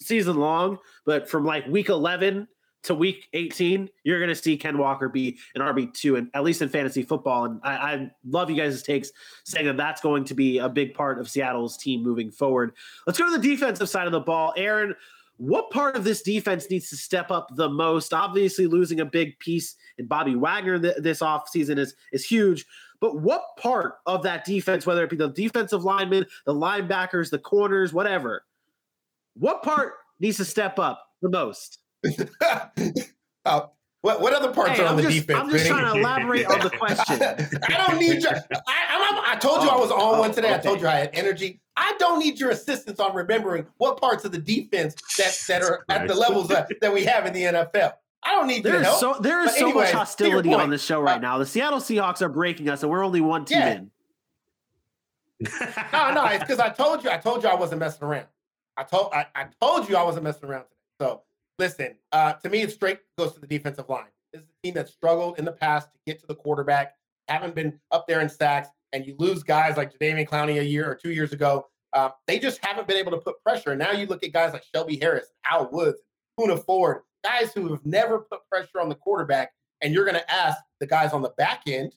season long, but from like week eleven to week 18, you're going to see Ken Walker be an RB2, and at least in fantasy football. And I, I, love you guys' takes saying that that's going to be a big part of Seattle's team moving forward. Let's go to the defensive side of the ball. Aaron, what part of this defense needs to step up the most? Obviously, losing a big piece in Bobby Wagner th- this offseason is, is huge. But what part of that defense, whether it be the defensive linemen, the linebackers, the corners, whatever, what part needs to step up the most? uh, what, what other parts hey, are on I'm the just, defense? I'm just trying to elaborate on the question. I don't need your. I, I, I told you oh, I was on oh, one today. Okay. I told you I had energy. I don't need your assistance on remembering what parts of the defense that that are at the levels that, that we have in the NFL. I don't need there's your help. So, there is but so anyways, much hostility on the show right uh, now. The Seattle Seahawks are breaking us, and we're only one team yeah. in. no, no, it's because I told you. I told you I wasn't messing around. I told I, I told you I wasn't messing around today. So listen, uh, to me, it straight goes to the defensive line. This is a team that struggled in the past to get to the quarterback, haven't been up there in sacks, and you lose guys like Jadeveon Clowney a year or two years ago. Uh, they just haven't been able to put pressure. And now you look at guys like Shelby Harris, Al Woods, Poona Ford, guys who have never put pressure on the quarterback. And you're going to ask the guys on the back end,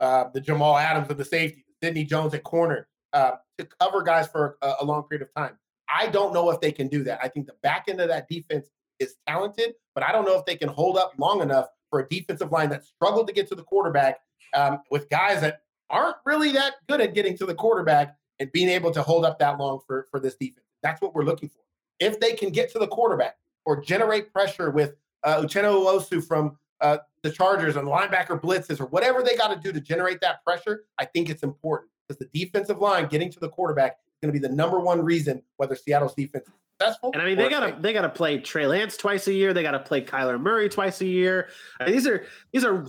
uh, the Jamal Adams of the safety, Sidney Jones at corner, uh, to cover guys for a, a long period of time. I don't know if they can do that. I think the back end of that defense is talented, but I don't know if they can hold up long enough for a defensive line that struggled to get to the quarterback um, with guys that aren't really that good at getting to the quarterback and being able to hold up that long for, for this defense. That's what we're looking for. If they can get to the quarterback or generate pressure with uh, Uchenna Nwosu from uh, the Chargers and linebacker blitzes or whatever they got to do to generate that pressure, I think it's important because the defensive line getting to the quarterback is going to be the number one reason whether Seattle's defense is successful. And I mean, they gotta they gotta play Trey Lance twice a year. They gotta play Kyler Murray twice a year. I mean, these are these are.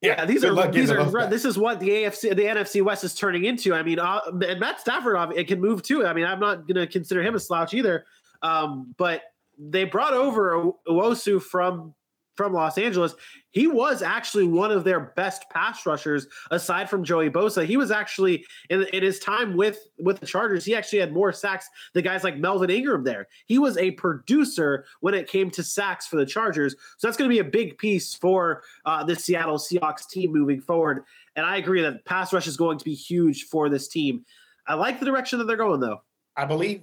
Yeah, these are these are this is what the AFC the NFC West is turning into. I mean, uh, and Matt Stafford it can move too. I mean, I'm not going to consider him a slouch either. Um, but they brought over Nwosu from from Los Angeles, he was actually one of their best pass rushers aside from Joey Bosa. He was actually in, in, his time with with the Chargers, he actually had more sacks than guys like Melvin Ingram there. He was a producer when it came to sacks for the Chargers. So that's going to be a big piece for uh, the Seattle Seahawks team moving forward. And I agree that pass rush is going to be huge for this team. I like the direction that they're going though. I believe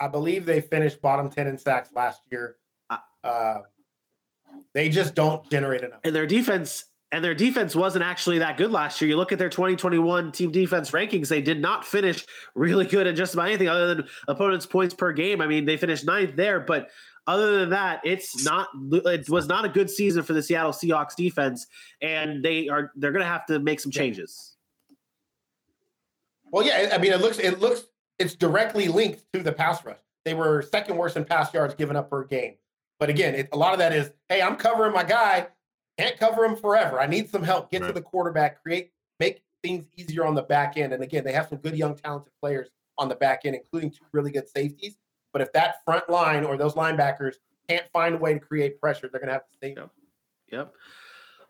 I believe they finished bottom 10 in sacks last year. Uh, they just don't generate enough. And their defense and their defense wasn't actually that good last year. You look at their 2021 team defense rankings, they did not finish really good in just about anything other than opponents' points per game. I mean, they finished ninth there, but other than that, it's not it was not a good season for the Seattle Seahawks defense, and they are they're gonna have to make some changes. Well, yeah, I mean, it looks it looks it's directly linked to the pass rush. They were second worst in pass yards given up per game. But again, it, a lot of that is, hey, I'm covering my guy. Can't cover him forever. I need some help. Get right. to the quarterback. Create, make things easier on the back end. And again, they have some good young talented players on the back end, including two really good safeties. But if that front line or those linebackers can't find a way to create pressure, they're going to have to stay. Yep. yep.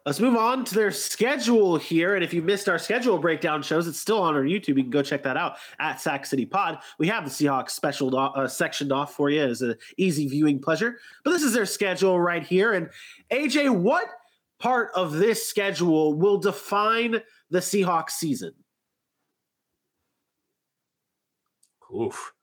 Let's move on to their schedule here. And if you missed our schedule breakdown shows, it's still on our YouTube. You can go check that out at Sack City Pod. We have the Seahawks special uh, sectioned off for you as an easy viewing pleasure. But this is their schedule right here. And AJ, what part of this schedule will define the Seahawks season? Oof.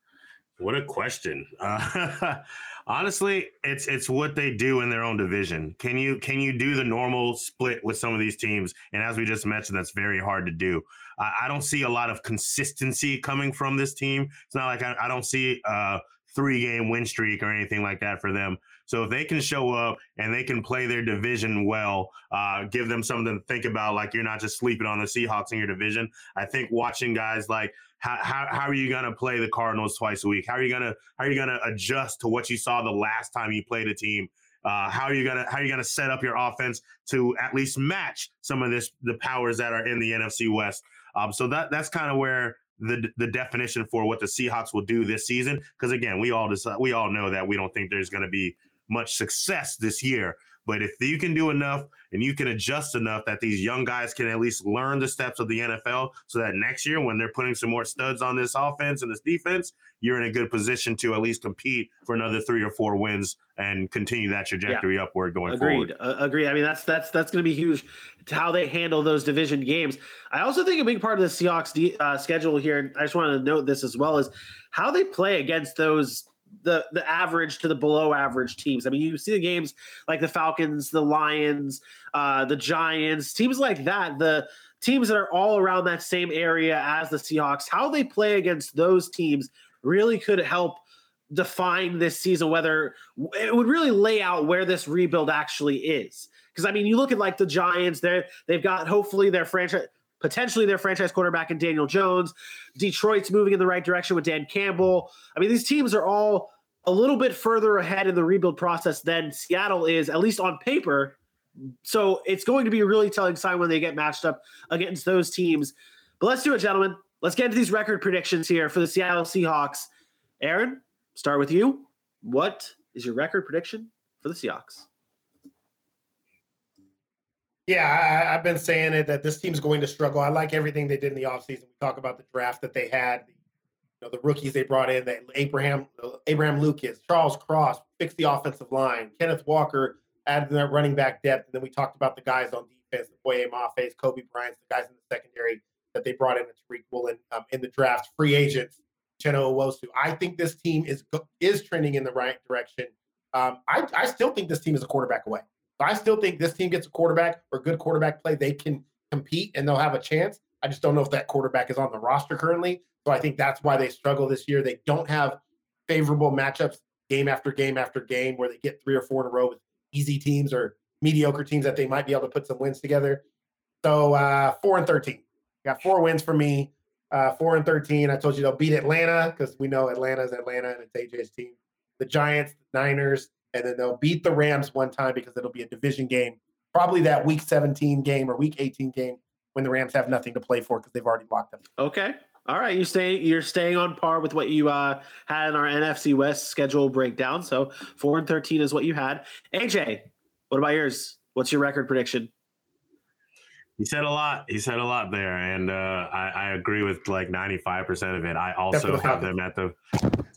What a question. Uh, honestly, it's it's what they do in their own division. Can you can you do the normal split with some of these teams? And as we just mentioned, that's very hard to do. I, I don't see a lot of consistency coming from this team. It's not like I, I don't see a three game win streak or anything like that for them. So if they can show up and they can play their division well, uh, give them something to think about. Like you're not just sleeping on the Seahawks in your division. I think watching guys like how, how, how are you going to play the Cardinals twice a week? How are you going to how are you going to adjust to what you saw the last time you played a team? Uh, how are you gonna how are you gonna set up your offense to at least match some of this the powers that are in the NFC West? Um, so that that's kind of where the the definition for what the Seahawks will do this season. Because again, we all decide, we all know that we don't think there's going to be much success this year. But if you can do enough and you can adjust enough that these young guys can at least learn the steps of the NFL so that next year, when they're putting some more studs on this offense and this defense, you're in a good position to at least compete for another three or four wins and continue that trajectory yeah. upward going agreed. forward. Uh, agreed. I mean, that's that's that's going to be huge to how they handle those division games. I also think a big part of the Seahawks uh, schedule here, and I just wanted to note this as well, is how they play against those the the average to the below average teams. I mean, you see the games like the Falcons, the Lions, uh, the Giants, teams like that. The teams that are all around that same area as the Seahawks. How they play against those teams really could help define this season. Whether it would really lay out where this rebuild actually is. Because I mean, you look at like the Giants. They they've got hopefully their franchise potentially their franchise quarterback in Daniel Jones. Detroit's moving in the right direction with Dan Campbell. I mean, these teams are all a little bit further ahead in the rebuild process than Seattle is, at least on paper. So it's going to be a really telling sign when they get matched up against those teams. But let's do it, gentlemen. Let's get into these record predictions here for the Seattle Seahawks. Aaron, start with you. What is your record prediction for the Seahawks? Yeah, I, have been saying it that this team's going to struggle. I like everything they did in the offseason. We talk about the draft that they had, you know, the rookies they brought in, that Abraham Abraham Lucas, Charles Cross, fixed the offensive line, Kenneth Walker added that running back depth, and then we talked about the guys on defense, the Boye Mafes, Coby Bryant, the guys in the secondary that they brought in at Tariq Woolen um, in the draft, free agents, Cheno Nwosu. I think this team is is trending in the right direction. Um, I, I still think this team is a quarterback away. I still think this team gets a quarterback or good quarterback play, they can compete and they'll have a chance. I just don't know if that quarterback is on the roster currently. So I think that's why they struggle this year. They don't have favorable matchups game after game after game where they get three or four in a row with easy teams or mediocre teams that they might be able to put some wins together. So uh, four and thirteen. Got four wins for me. Uh, four and thirteen. I told you they'll beat Atlanta because we know Atlanta is Atlanta and it's AJ's team. The Giants, the Niners, and then they'll beat the Rams one time because it'll be a division game, probably that week 17 game or week 18 game when the Rams have nothing to play for because they've already locked them. Okay. All right, you stay. You're staying on par with what you uh, had in our NFC West schedule breakdown. So four and thirteen is what you had. AJ, what about yours? What's your record prediction? He said a lot. He said a lot there, and uh, I, I, agree with like ninety five percent of it. I also have them at the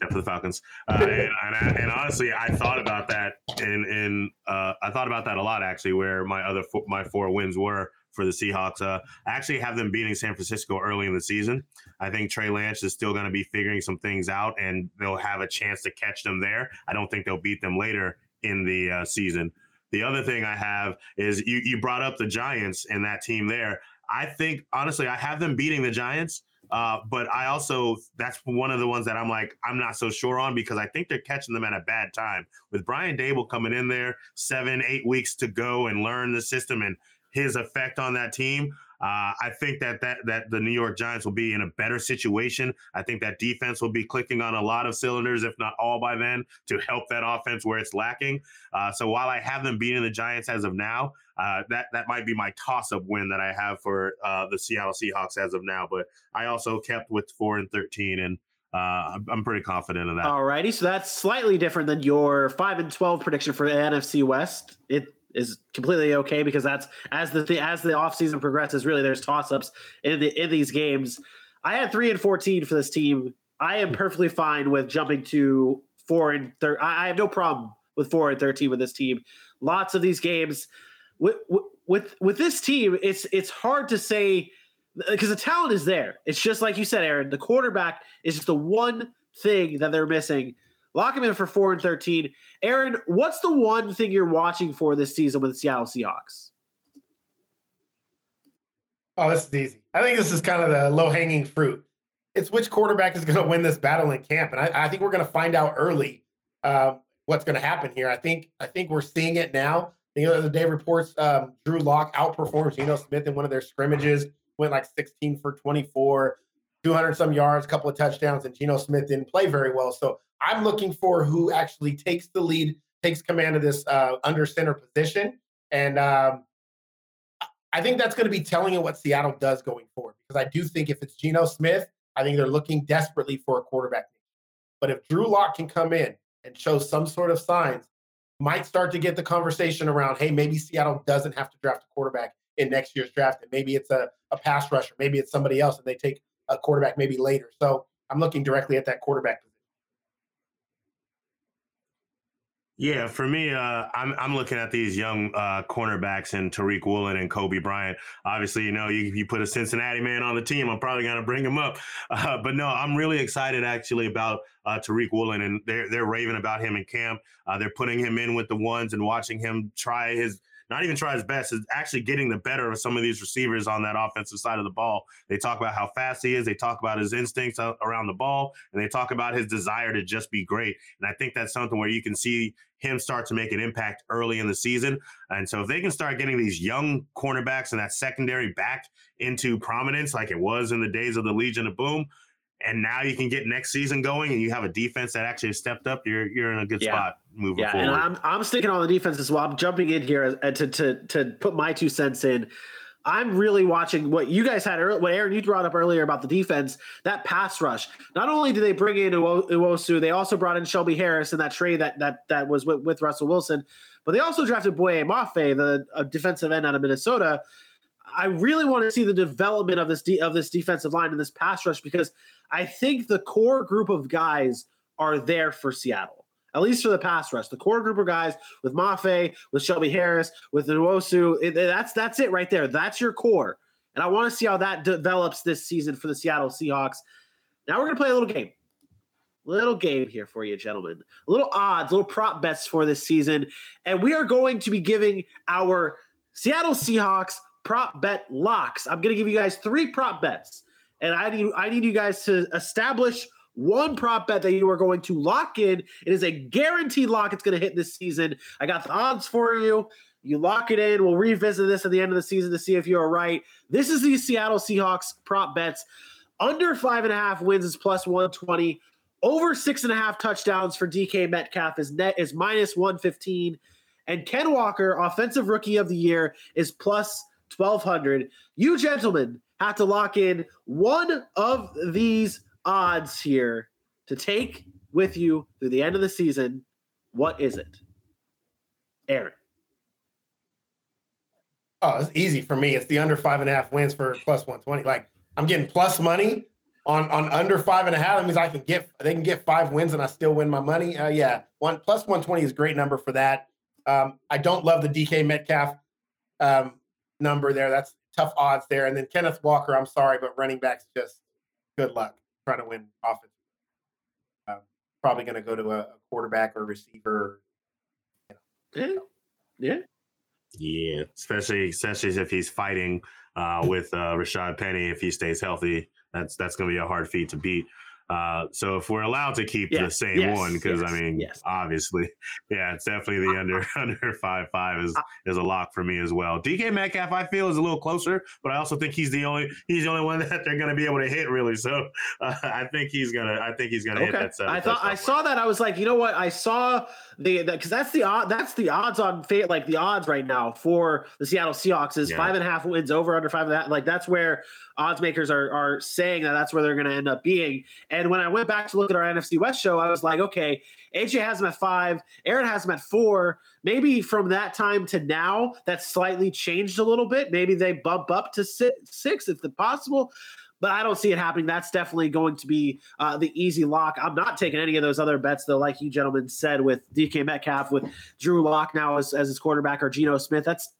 except for the Falcons, uh, and, and, I, and, honestly, I thought about that, and in uh, I thought about that a lot actually, where my other four, my four wins were for the Seahawks. Uh, I actually have them beating San Francisco early in the season. I think Trey Lance is still going to be figuring some things out, and they'll have a chance to catch them there. I don't think they'll beat them later in the uh, season. The other thing I have is you, you brought up the Giants and that team there. I think honestly, I have them beating the Giants. Uh, but I also that's one of the ones that I'm like I'm not so sure on because I think they're catching them at a bad time with Brian Daboll coming in there seven eight weeks to go and learn the system and his effect on that team. Uh, I think that, that that the New York Giants will be in a better situation. I think that defense will be clicking on a lot of cylinders, if not all, by then to help that offense where it's lacking. Uh, so while I have them beating the Giants as of now, uh, that that might be my toss-up win that I have for uh, the Seattle Seahawks as of now. But I also kept with four and thirteen, and uh, I'm pretty confident in that. All righty, so that's slightly different than your five and twelve prediction for the NFC West. It is completely okay because that's as the as the offseason progresses, really there's toss ups in the in these games. I had three and fourteen for this team. I am perfectly fine with jumping to four and third. I have no problem with four and thirteen with this team. Lots of these games with with with this team, it's it's hard to say because the talent is there. It's just like you said, Aaron. The quarterback is just the one thing that they're missing. Lock him in for four and thirteen. Aaron, what's the one thing you're watching for this season with the Seattle Seahawks? Oh, this is easy. I think this is kind of the low hanging fruit. It's which quarterback is going to win this battle in camp, and I, I think we're going to find out early uh, what's going to happen here. I think I think we're seeing it now. The other day reports um, Drew Lock outperforms Geno Smith in one of their scrimmages, went like 16 for 24, 200 some yards, a couple of touchdowns, and Geno Smith didn't play very well. So I'm looking for who actually takes the lead, takes command of this uh, under center position. And um, I think that's going to be telling you what Seattle does going forward. Because I do think if it's Geno Smith, I think they're looking desperately for a quarterback. But if Drew Lock can come in and show some sort of signs, might start to get the conversation around, hey, maybe Seattle doesn't have to draft a quarterback in next year's draft. And maybe it's a, a pass rusher, maybe it's somebody else, and they take a quarterback maybe later. So I'm looking directly at that quarterback position. Yeah, for me, uh, I'm I'm looking at these young uh, cornerbacks and Tariq Woolen and Coby Bryant. Obviously, you know, you, you put a Cincinnati man on the team, I'm probably going to bring him up. Uh, but no, I'm really excited actually about uh, Tariq Woolen, and they're they're raving about him in camp. Uh, they're putting him in with the ones and watching him try his not even try his best, is actually getting the better of some of these receivers on that offensive side of the ball. They talk about how fast he is, they talk about his instincts around the ball, and they talk about his desire to just be great. And I think that's something where you can see him start to make an impact early in the season. And so if they can start getting these young cornerbacks and that secondary back into prominence like it was in the days of the Legion of Boom, and now you can get next season going and you have a defense that actually stepped up, you're you're in a good yeah. spot moving yeah, forward. And I'm I'm sticking on the defense as well. I'm jumping in here uh, to to to put my two cents in. I'm really watching what you guys had earlier, what Aaron you brought up earlier about the defense, that pass rush. Not only did they bring in Nwosu, they also brought in Shelby Harris in that trade that that that was with, with Russell Wilson, but they also drafted Boye Mafe, the defensive end out of Minnesota. I really want to see the development of this de- of this defensive line and this pass rush because I think the core group of guys are there for Seattle, at least for the pass rush. The core group of guys with Mafe, with Shelby Harris, with Nwosu, that's that's it right there. That's your core, and I want to see how that develops this season for the Seattle Seahawks. Now we're gonna play a little game. Little game here for you, gentlemen. A little odds, little prop bets for this season. And we are going to be giving our Seattle Seahawks prop bet locks. I'm going to give you guys three prop bets and I need I need you guys to establish one prop bet that you are going to lock in. It is a guaranteed lock. It's going to hit this season. I got the odds for you. You lock it in. We'll revisit this at the end of the season to see if you're right. This is the Seattle Seahawks prop bets. Under five and a half wins is plus 120. Over six and a half touchdowns for DK Metcalf is net is minus 115. And Ken Walker, offensive rookie of the year, is plus 1200. You gentlemen have to lock in one of these odds here to take with you through the end of the season. What is it? Aaron. Oh, it's easy for me. It's the under five and a half wins for plus 120. Like I'm getting plus money on on under five and a half. That means I can get they can get five wins and I still win my money. Uh, yeah, one plus 120 is a great number for that. Um, I don't love the DK Metcalf um, number there. That's tough odds there. And then Kenneth Walker, I'm sorry, but running backs just good luck trying to win offense. Uh, probably going to go to a, a, quarterback or receiver. You know. Yeah. Yeah. Yeah, especially especially if he's fighting uh, with uh, Rashaad Penny if he stays healthy. That's that's going to be a hard feat to beat. Uh, so if we're allowed to keep yes, the same yes, one, because yes, I mean, obviously, yeah, it's definitely the under under five five is is a lock for me as well. DK Metcalf, I feel, is a little closer, but I also think he's the only he's the only one that they're going to be able to hit really. So uh, I think he's gonna I think he's gonna okay. hit that. I thought I saw that. I was like, you know what? I saw the because that's the odd that's the odds on fate like the odds right now for the Seattle Seahawks is yeah. five and a half wins over under five and a half. Like that's where odds makers are are saying that that's where they're going to end up being. And when I went back to look at our NFC West show, I was like, okay, AJ has them at five, Aaron has them at four. Maybe from that time to now, that's slightly changed a little bit. Maybe they bump up to six, if possible but I don't see it happening. That's definitely going to be uh, the easy lock. I'm not taking any of those other bets, though, like you gentlemen said, with DK Metcalf, with Drew Lock now as, as his quarterback, or Geno Smith. That's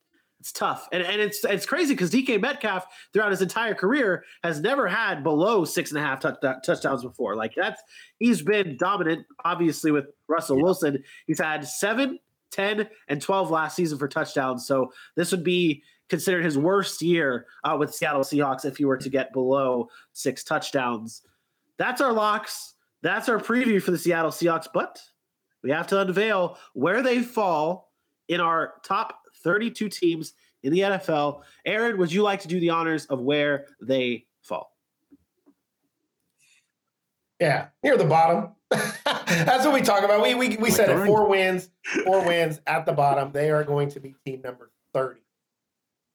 it's tough. And, and it's it's crazy because DK Metcalf throughout his entire career has never had below six and a half touch, touchdowns before. Like that's he's been dominant, obviously, with Russell yeah. Wilson. He's had seven, 10, and 12 last season for touchdowns. So this would be considered his worst year uh, with Seattle Seahawks if he were to get below six touchdowns. That's our locks. That's our preview for the Seattle Seahawks. But we have to unveil where they fall in our top 32 teams in the NFL. Aaron, would you like to do the honors of where they fall? Yeah, near the bottom. That's what we talk about. We we, we said it four wins, four wins at the bottom. They are going to be team number 30.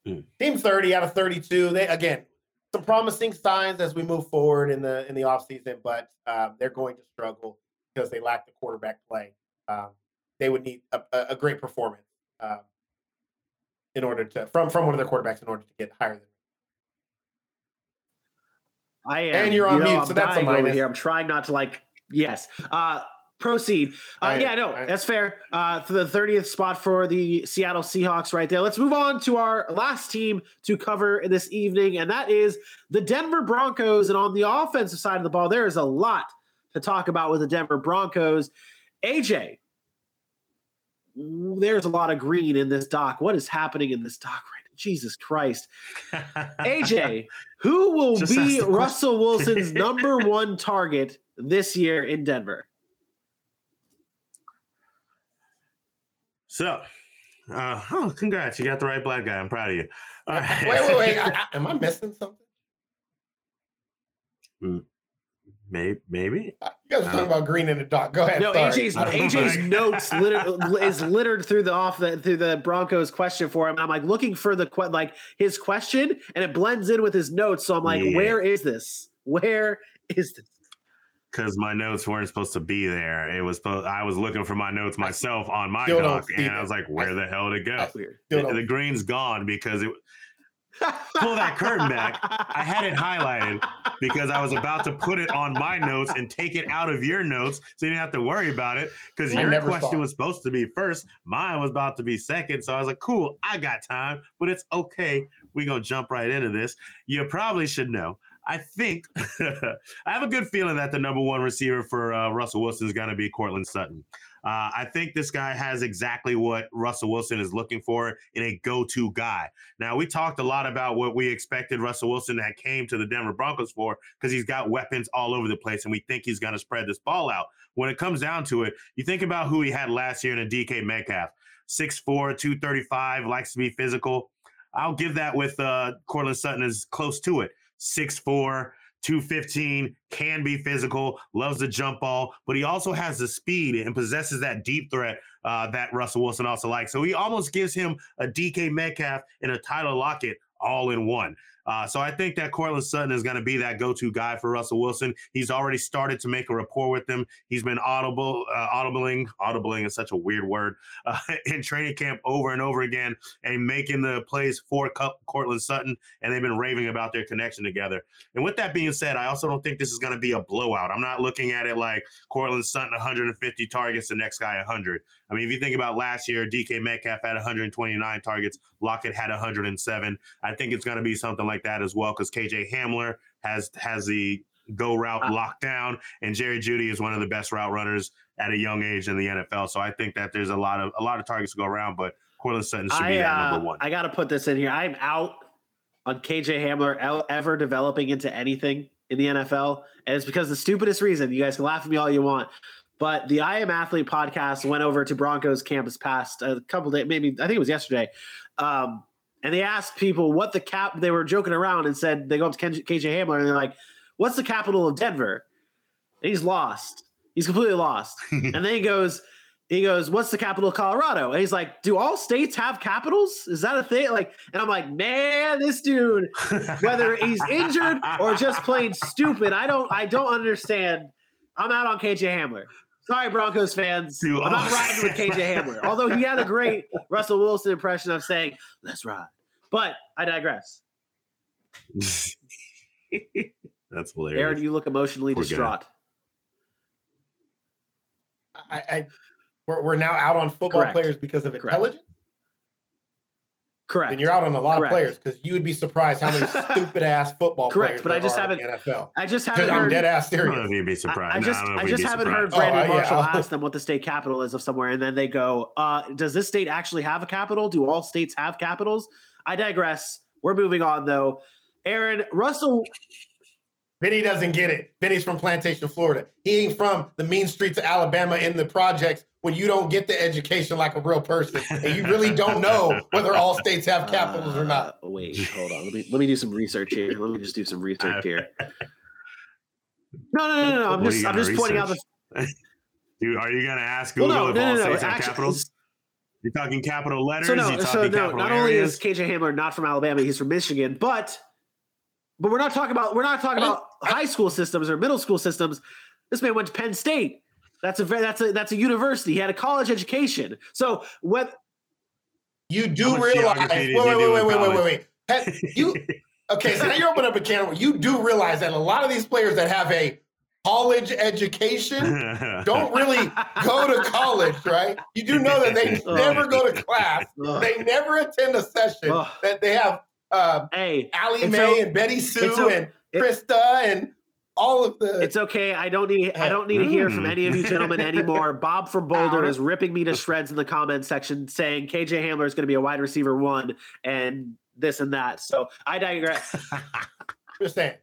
Hmm. Team 30 out of 32. They again, some promising signs as we move forward in the in the offseason, but um, they're going to struggle because they lack the quarterback play. Um, they would need a, a great performance um, in order to from from one of their quarterbacks in order to get higher than. I am, and you're on you know, mute, I'm so that's a minus. here. I'm trying not to like. Yes. Uh, proceed. Uh, I- yeah, no, I- that's fair. Uh, for the 30th spot for the Seattle Seahawks, right there. Let's move on to our last team to cover this evening, and that is the Denver Broncos. And on the offensive side of the ball, there is a lot to talk about with the Denver Broncos. AJ, there's a lot of green in this doc. What is happening in this doc right now? Jesus Christ. AJ, who will Just be the question. Russell Wilson's number one target this year in Denver? So, uh, oh, congrats. You got the right black guy. I'm proud of you. All right. Wait, wait, wait. I, I, am I missing something? Maybe, maybe. Uh, You guys are talking about green in the dock. Go ahead. No, sorry. AJ's AJ's notes litter, is littered through the off the through the Broncos question for him. I'm like looking for the que- like his question, and it blends in with his notes. So I'm like, Yeah. where is this? Where is this? Because my notes weren't supposed to be there. It was supposed. I was looking for my notes myself on my still doc, and I was like, "Where the hell did it go?" The, the green's gone because it. Pull that curtain back. I had it highlighted because I was about to put it on my notes and take it out of your notes, so you didn't have to worry about it. Because your question it. was supposed to be first, mine was about to be second. So I was like, "Cool, I got time, but it's okay. We're gonna jump right into this." You probably should know. I think I have a good feeling that the number one receiver for uh, Russell Wilson is going to be Courtland Sutton. Uh, I think this guy has exactly what Russell Wilson is looking for in a go-to guy. Now we talked a lot about what we expected Russell Wilson that came to the Denver Broncos for because he's got weapons all over the place, and we think he's going to spread this ball out. When it comes down to it, you think about who he had last year in a DK Metcalf, 6'4", 235, likes to be physical. I'll give that with uh, Courtland Sutton is close to it. 6'4", 215, can be physical, loves the jump ball, but he also has the speed and possesses that deep threat uh, that Russell Wilson also likes. So he almost gives him a DK Metcalf and a Tyler Lockett all in one. Uh, so I think that Courtland Sutton is going to be that go-to guy for Russell Wilson. He's already started to make a rapport with him. He's been audible, uh, audibling. Audibling is such a weird word uh, in training camp over and over again, and making the plays for Cu- Courtland Sutton. And they've been raving about their connection together. And with that being said, I also don't think this is going to be a blowout. I'm not looking at it like Courtland Sutton 150 targets, the next guy 100. I mean, if you think about last year, DK Metcalf had 129 targets, Lockett had 107. I think it's going to be something like that as well because KJ Hamler has has the go route Uh, locked down, and Jerry Jeudy is one of the best route runners at a young age in the NFL. So I think that there's a lot of a lot of targets to go around, but Courtland Sutton should I be that uh, number one. I got to put this in here. I'm out on KJ Hamler ever developing into anything in the NFL, and it's because the stupidest reason. You guys can laugh at me all you want, but the I Am Athlete podcast went over to Broncos campus past a couple days, maybe I think it was yesterday, um, and they asked people what the cap. They were joking around and said they go up to Ken- KJ Hamler and they're like, "What's the capital of Denver?" And he's lost. He's completely lost. and then he goes, he goes, "What's the capital of Colorado?" And he's like, "Do all states have capitals? Is that a thing?" Like, and I'm like, "Man, this dude, whether he's injured or just plain stupid, I don't, I don't understand." I'm out on KJ Hamler. Sorry, Broncos fans. Do I'm not riding with KJ Hamler. Although he had a great Russell Wilson impression of saying, "Let's ride." But I digress. That's hilarious. Aaron, you look emotionally Poor guy. distraught. I, I we're, we're now out on football Correct. players because of Correct. intelligence. Correct. And you're out on a lot Correct. of players because you would be surprised how many stupid ass football Correct, players but I just haven't- NFL. I just haven't Heard, I'm dead ass I don't know serious. if you'd be surprised. I No, just don't know if I just haven't surprised. heard Brandon Oh, uh, Marshall I'll- ask them what the state capital is of somewhere, and then they go, uh, "Does this state actually have a capital? Do all states have capitals?" I digress. We're moving on though. Aaron Russell, Benny doesn't get it. Benny's from Plantation, Florida. He ain't from the mean streets of Alabama in the projects when you don't get the education like a real person and you really don't know whether all states have capitals or not. Uh, wait, hold on. Let me let me do some research here. Let me just do some research here. No, no, no, no. no. I'm What just I'm gonna just pointing out the. research? Dude, are you gonna ask Well, Google no, if no, all no, no. states have Actually, capitals? You're talking capital letters. so no, you so talking no. capital Not only is KJ Hamler not from Alabama, he's from Michigan, but But we're not talking about we're not talking about high school systems or middle school systems. This man went to Penn State. That's a very that's a that's a university. He had a college education. So what You do realize. geography Wait, did wait, wait, wait, wait, wait, wait. Pat, you okay? So now you're opening up a can. of- You do realize that a lot of these players that have a college education don't really go to college, right? You do know that they Oh. never go to class. They never attend a session. That they have uh, hey, Allie It's Mae o- and Betty Sue it's o- and it- Krista and all of the. it's okay. I don't need I don't need to hear from Mm. any of you gentlemen anymore. Bob from Boulder is ripping me to shreds in the comment section saying KJ Hamler is going to be a wide receiver one and this and that. So I digress. just saying.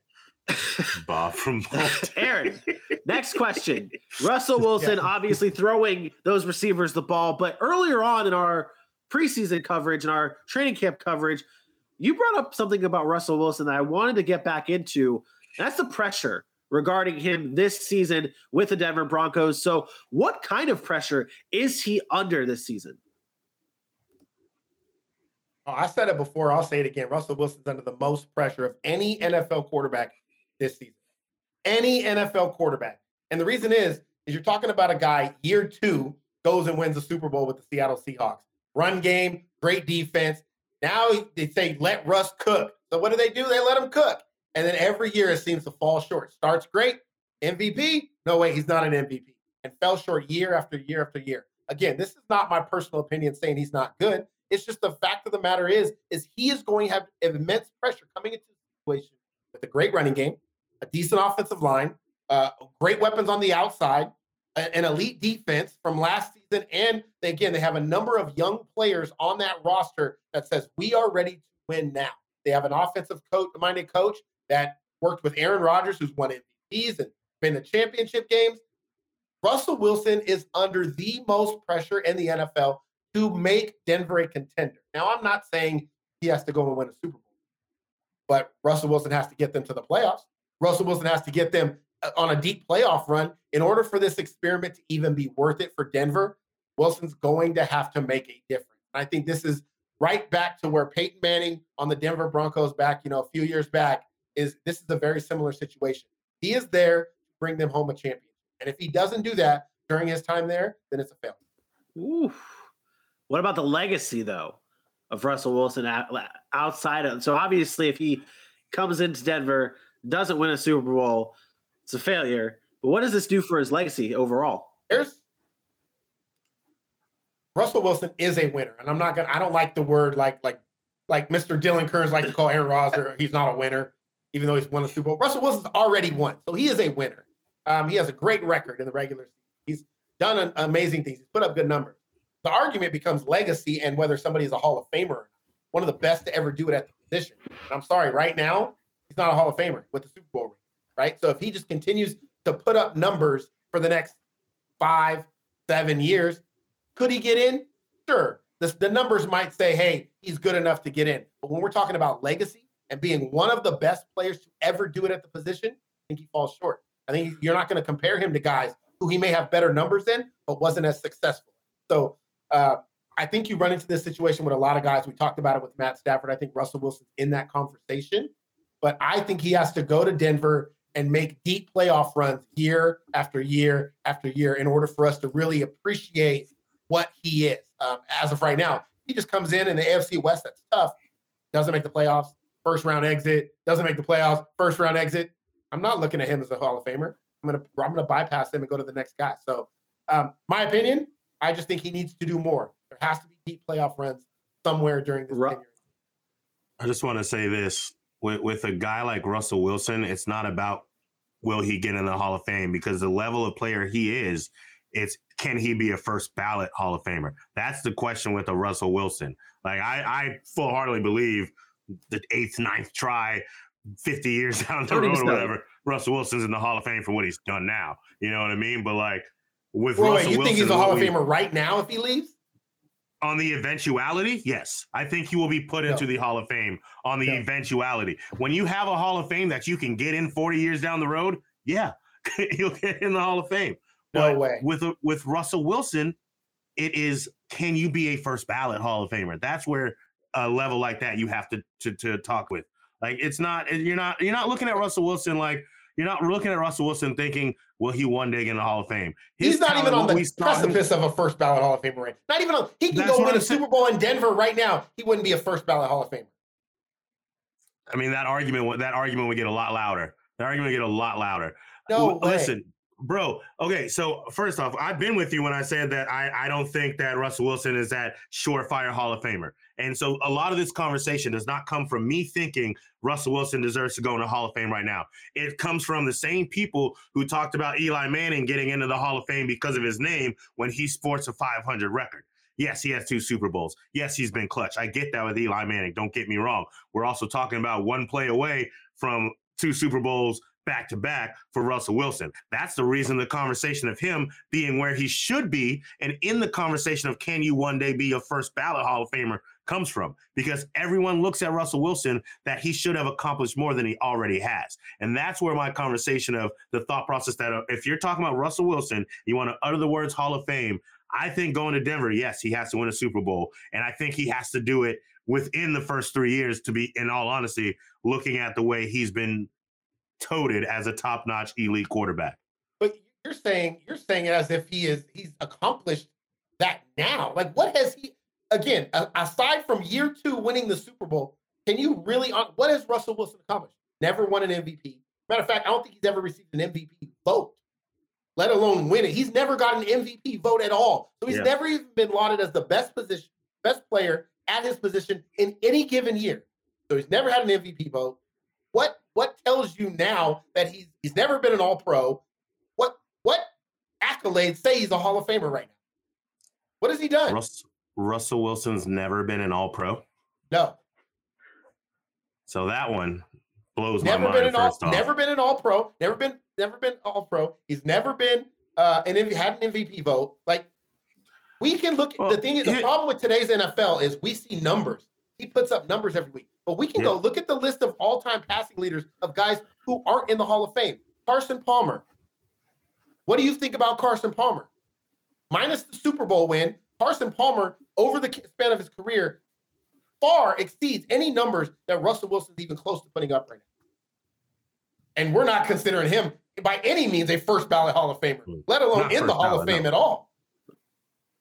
Bob from Baltimore. Aaron, next question. Russell Wilson Yeah. obviously throwing those receivers the ball, but earlier on in our preseason coverage and our training camp coverage, you brought up something about Russell Wilson that I wanted to get back into. That's the pressure regarding him this season with the Denver Broncos. So, what kind of pressure is he under this season? Oh, I said it before. I'll say it again. Russell Wilson's under the most pressure of any NFL quarterback this season. Any NFL quarterback. And the reason is, is you're talking about a guy year two goes and wins the Super Bowl with the Seattle Seahawks. Run game, great defense. Now they say let Russ cook. So what do they do? They let him cook. And then every year it seems to fall short. Starts great, MVP. No way, he's not an MVP. And fell short year after year after year. Again, this is not my personal opinion saying he's not good. It's just the fact of the matter is, is he is going to have immense pressure coming into the situation with a great running game, a decent offensive line, uh, great weapons on the outside, an elite defense from last season, and they, again they have a number of young players on that roster that says we are ready to win now. They have an offensive coach, minded coach that worked with Aaron Rodgers, who's won MVPs and been to championship games. Russell Wilson is under the most pressure in the NFL to make Denver a contender. Now, I'm not saying he has to go and win a Super Bowl, but Russell Wilson has to get them to the playoffs. Russell Wilson has to get them uh, on a deep playoff run in order for this experiment to even be worth it for Denver. Wilson's going to have to make a difference. I think this is right back to where Peyton Manning on the Denver Broncos back, you know, a few years back is this is a very similar situation. He is there to bring them home a champion. And if he doesn't do that during his time there, then it's a failure. Ooh. What about the legacy though of Russell Wilson outside of? So obviously, if he comes into Denver, doesn't win a Super Bowl, it's a failure. But what does this do for his legacy overall? There's Russell Wilson is a winner, and I'm not gonna. I don't like the word like like like Mr. Dylan Kearns like to call Aaron Rodgers. He's not a winner, even though he's won a Super Bowl. Russell Wilson's already won, so he is a winner. Um, he has a great record in the regular season. He's done an, amazing things. He's put up good numbers. The argument becomes legacy and whether somebody is a Hall of Famer. One of the best to ever do it at the position. And I'm sorry, right now he's not a Hall of Famer with the Super Bowl ring, right? So if he just continues to put up numbers for the next five, seven years, could he get in? Sure. The, the numbers might say, hey, he's good enough to get in. But when we're talking about legacy and being one of the best players to ever do it at the position, I think he falls short. I think you're not going to compare him to guys who he may have better numbers than, but wasn't as successful. So uh, I think you run into this situation with a lot of guys. We talked about it with Matt Stafford. I think Russell Wilson's in that conversation, but I think he has to go to Denver and make deep playoff runs year after year after year in order for us to really appreciate what he is. Um, as of right now, he just comes in in the AFC West. That's tough. Doesn't make the playoffs. First round exit. Doesn't make the playoffs. First round exit. I'm not looking at him as a Hall of Famer. I'm gonna I'm gonna bypass him and go to the next guy. So, um, my opinion, I just think he needs to do more. There has to be deep playoff runs somewhere during this Ru- tenure. I just want to say this with, with a guy like Russell Wilson, it's not about will he get in the Hall of Fame because the level of player he is, it's can he be a first ballot Hall of Famer? That's the question with a Russell Wilson. Like I, I full heartedly believe the eighth, ninth try, 50 years down the road or whatever, Russell Wilson's in the Hall of Fame for what he's done now. You know what I mean? But like with Wait, wait, Russell you Wilson, think he's a Hall of we- Famer right now if he leaves? on the eventuality, yes, I think he will be put into No. the Hall of Fame on the No. eventuality. When you have a Hall of Fame that you can get in 40 years down the road, yeah, he'll get in the Hall of Fame. No way. With with Russell Wilson, it is can you be a first ballot Hall of Famer? That's where a level like that you have to to, to talk with. Like it's not you're not you're not looking at Russell Wilson like you're not looking at Russell Wilson thinking, will he one day get in the Hall of Fame? His He's not even talent, on what we the him- precipice of a first ballot Hall of Famer. Right? Not even on. He can go win I'm a saying. Super Bowl in Denver right now. He wouldn't be a first ballot Hall of Famer. I mean, that argument would that argument would get a lot louder. That argument would get a lot louder. No L- way. Bro. Okay, so first off, I've been with you when I said that I, I don't think that Russell Wilson is that surefire Hall of Famer. And so a lot of this conversation does not come from me thinking Russell Wilson deserves to go in the Hall of Fame right now. It comes from the same people who talked about Eli Manning getting into the Hall of Fame because of his name when he sports a 500 record. Yes, he has two Super Bowls. Yes, he's been clutch. I get that with Eli Manning. Don't get me wrong. We're also talking about one play away from two Super Bowls back to back for Russell Wilson. That's the reason the conversation of him being where he should be and in the conversation of can you one day be a first ballot Hall of Famer comes from because everyone looks at Russell Wilson that he should have accomplished more than he already has. And that's where my conversation of the thought process that uh, if you're talking about Russell Wilson, you want to utter the words Hall of Fame, I think going to Denver, yes, he has to win a Super Bowl. And I think he has to do it within the first three years to be, in all honesty, looking at the way he's been toted as a top-notch elite quarterback. But you're saying you're saying it as if he is he's accomplished that now. Like what has he again aside from year two winning the Super Bowl? Can you really uh, what has Russell Wilson accomplished? Never won an MVP. Matter of fact, I don't think he's ever received an MVP vote, let alone win it. He's never got an MVP vote at all. So he's Yeah. never even been lauded as the best position, best player at his position in any given year. So he's never had an MVP vote. What what tells you now that he's he's never been an All Pro? What what accolades say he's a Hall of Famer right now? What has he done? Russ, Russell Wilson's never been an all-pro. No, So that one blows never my been mind an all off. never been an All Pro. Never been never been All Pro. He's never been uh, an MV, had an MVP vote. Like we can look. Well, the thing is, the problem with today's NFL is we see numbers. He puts up numbers every week, but we can go look at the list of all-time passing leaders of guys who aren't in the Hall of Fame. Carson Palmer. What do you think about Carson Palmer? Minus the Super Bowl win, Carson Palmer over the span of his career far exceeds any numbers that Russell Wilson's even close to putting up right now. And we're not considering him by any means a first ballot Hall of Famer, Mm. let alone Not in the Hall ballot, of Fame no. at all.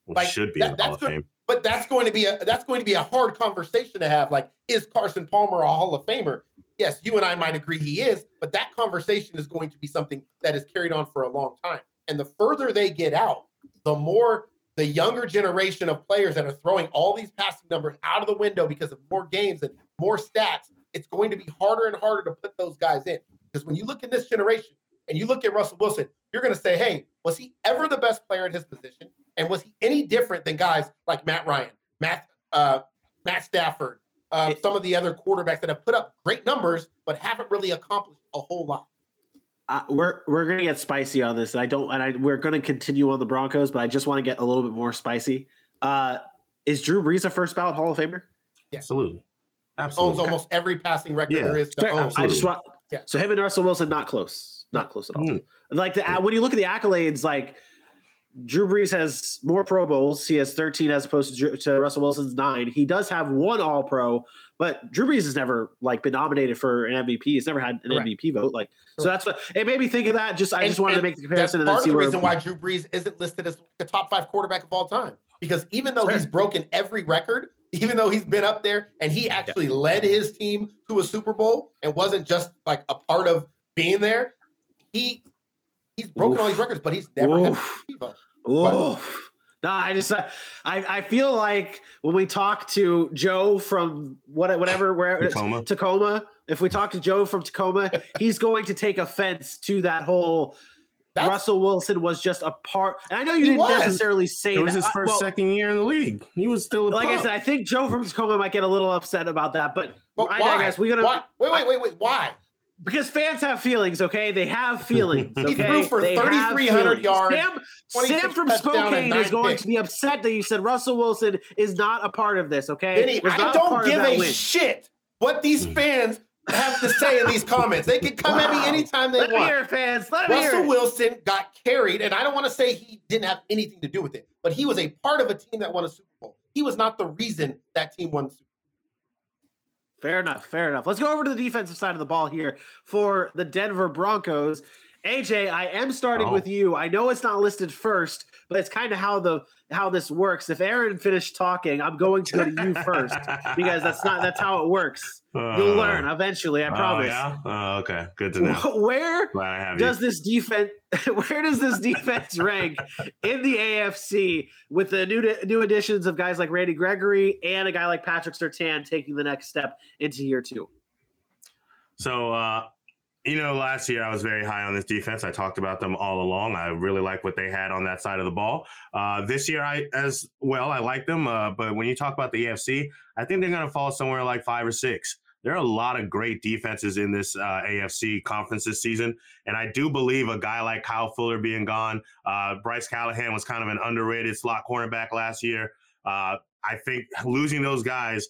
like, should be that- in the Hall of. Fame. But that's going to be a that's going to be a hard conversation to have. Like, is Carson Palmer a Hall of Famer? Yes, you and I might agree he is, but that conversation is going to be something that is carried on for a long time. And the further they get out, the more the younger generation of players that are throwing all these passing numbers out of the window because of more games and more stats, it's going to be harder and harder to put those guys in. Because when you look at this generation and you look at Russell Wilson, you're going to say, hey, was he ever the best player at his position? And was he any different than guys like Matt Ryan, Matt uh, Matt Stafford, uh, It- some of the other quarterbacks that have put up great numbers but haven't really accomplished a whole lot? Uh, we're we're gonna get spicy on this. and I don't, and I we're gonna continue on the Broncos, but I just want to get a little bit more spicy. Uh, is Drew Brees a first ballot Hall of Famer? Absolutely. absolutely. Owns Absolutely. almost every passing record Yeah. there is to own. I just want. Yeah. So him and Russell Wilson not close, not close at all. Mm. Like the when you look at the accolades, like Drew Brees has more Pro Bowls. He has 13 as opposed to, to Russell Wilson's nine. He does have one All Pro, but Drew Brees has never like been nominated for an MVP. He's never had an Correct. MVP vote. Like so, that's what it made me think of that. Just I And- just wanted to make the comparison That's part of the reason why Drew Brees isn't listed as the top five quarterback of all time. Because even though he's broken every record, even though he's been up there and he actually led his team to a Super Bowl and wasn't just like a part of being there, he he's broken all these records, but he's never had a MVP. Oh no! I just I I feel like when we talk to Joe from what whatever where Tacoma. Tacoma, if we talk to Joe from Tacoma, he's going to take offense to that whole. That's- Russell Wilson was just a part, and I know you didn't was. necessarily say It was that. his first, well, second year in the league. He was still a Like I said, I think Joe from Tacoma might get a little upset about that, but, But I why? digress. We gotta why? Wait, wait, wait, wait. Why? Because fans have feelings. Okay, they have feelings. He Okay? threw for 3,300 yards, Sam, Sam from Spokane is going picks. to be upset that you said Russell Wilson is not a part of this. Okay, Benny, Was I don't part give a win. shit what these Mm. fans have to say in these comments. They can come at me anytime they Let me want. hear it, fans. Let me hear Russell it. Wilson got carried, and I don't want to say he didn't have anything to do with it, but he was a part of a team that won a Super Bowl. He was not the reason that team won the Super Bowl. Fair enough. Fair enough. Let's go over to the defensive side of the ball here for the Denver Broncos. AJ, I am starting Oh. with you. I know it's not listed first, but it's kind of how the how this works. If Aaron finished talking, I'm going to go to you first because that's not that's how it works. You'll learn eventually, I promise. Oh, yeah? Oh, okay. Good to know. Where Glad I have does you. this defense where does this defense rank in the AFC with the new new additions of guys like Randy Gregory and a guy like Patrick Surtain taking the next step into year two? So, uh, you know, last year I was very high on this defense. I talked about them all along. I really like what they had on that side of the ball. Uh, this year, I as well, I like them. Uh, but when you talk about the AFC, I think they're going to fall somewhere like five or six. There are a lot of great defenses in this uh, AFC conference this season, and I do believe a guy like Kyle Fuller being gone, uh, Bryce Callahan was kind of an underrated slot cornerback last year. Uh, I think losing those guys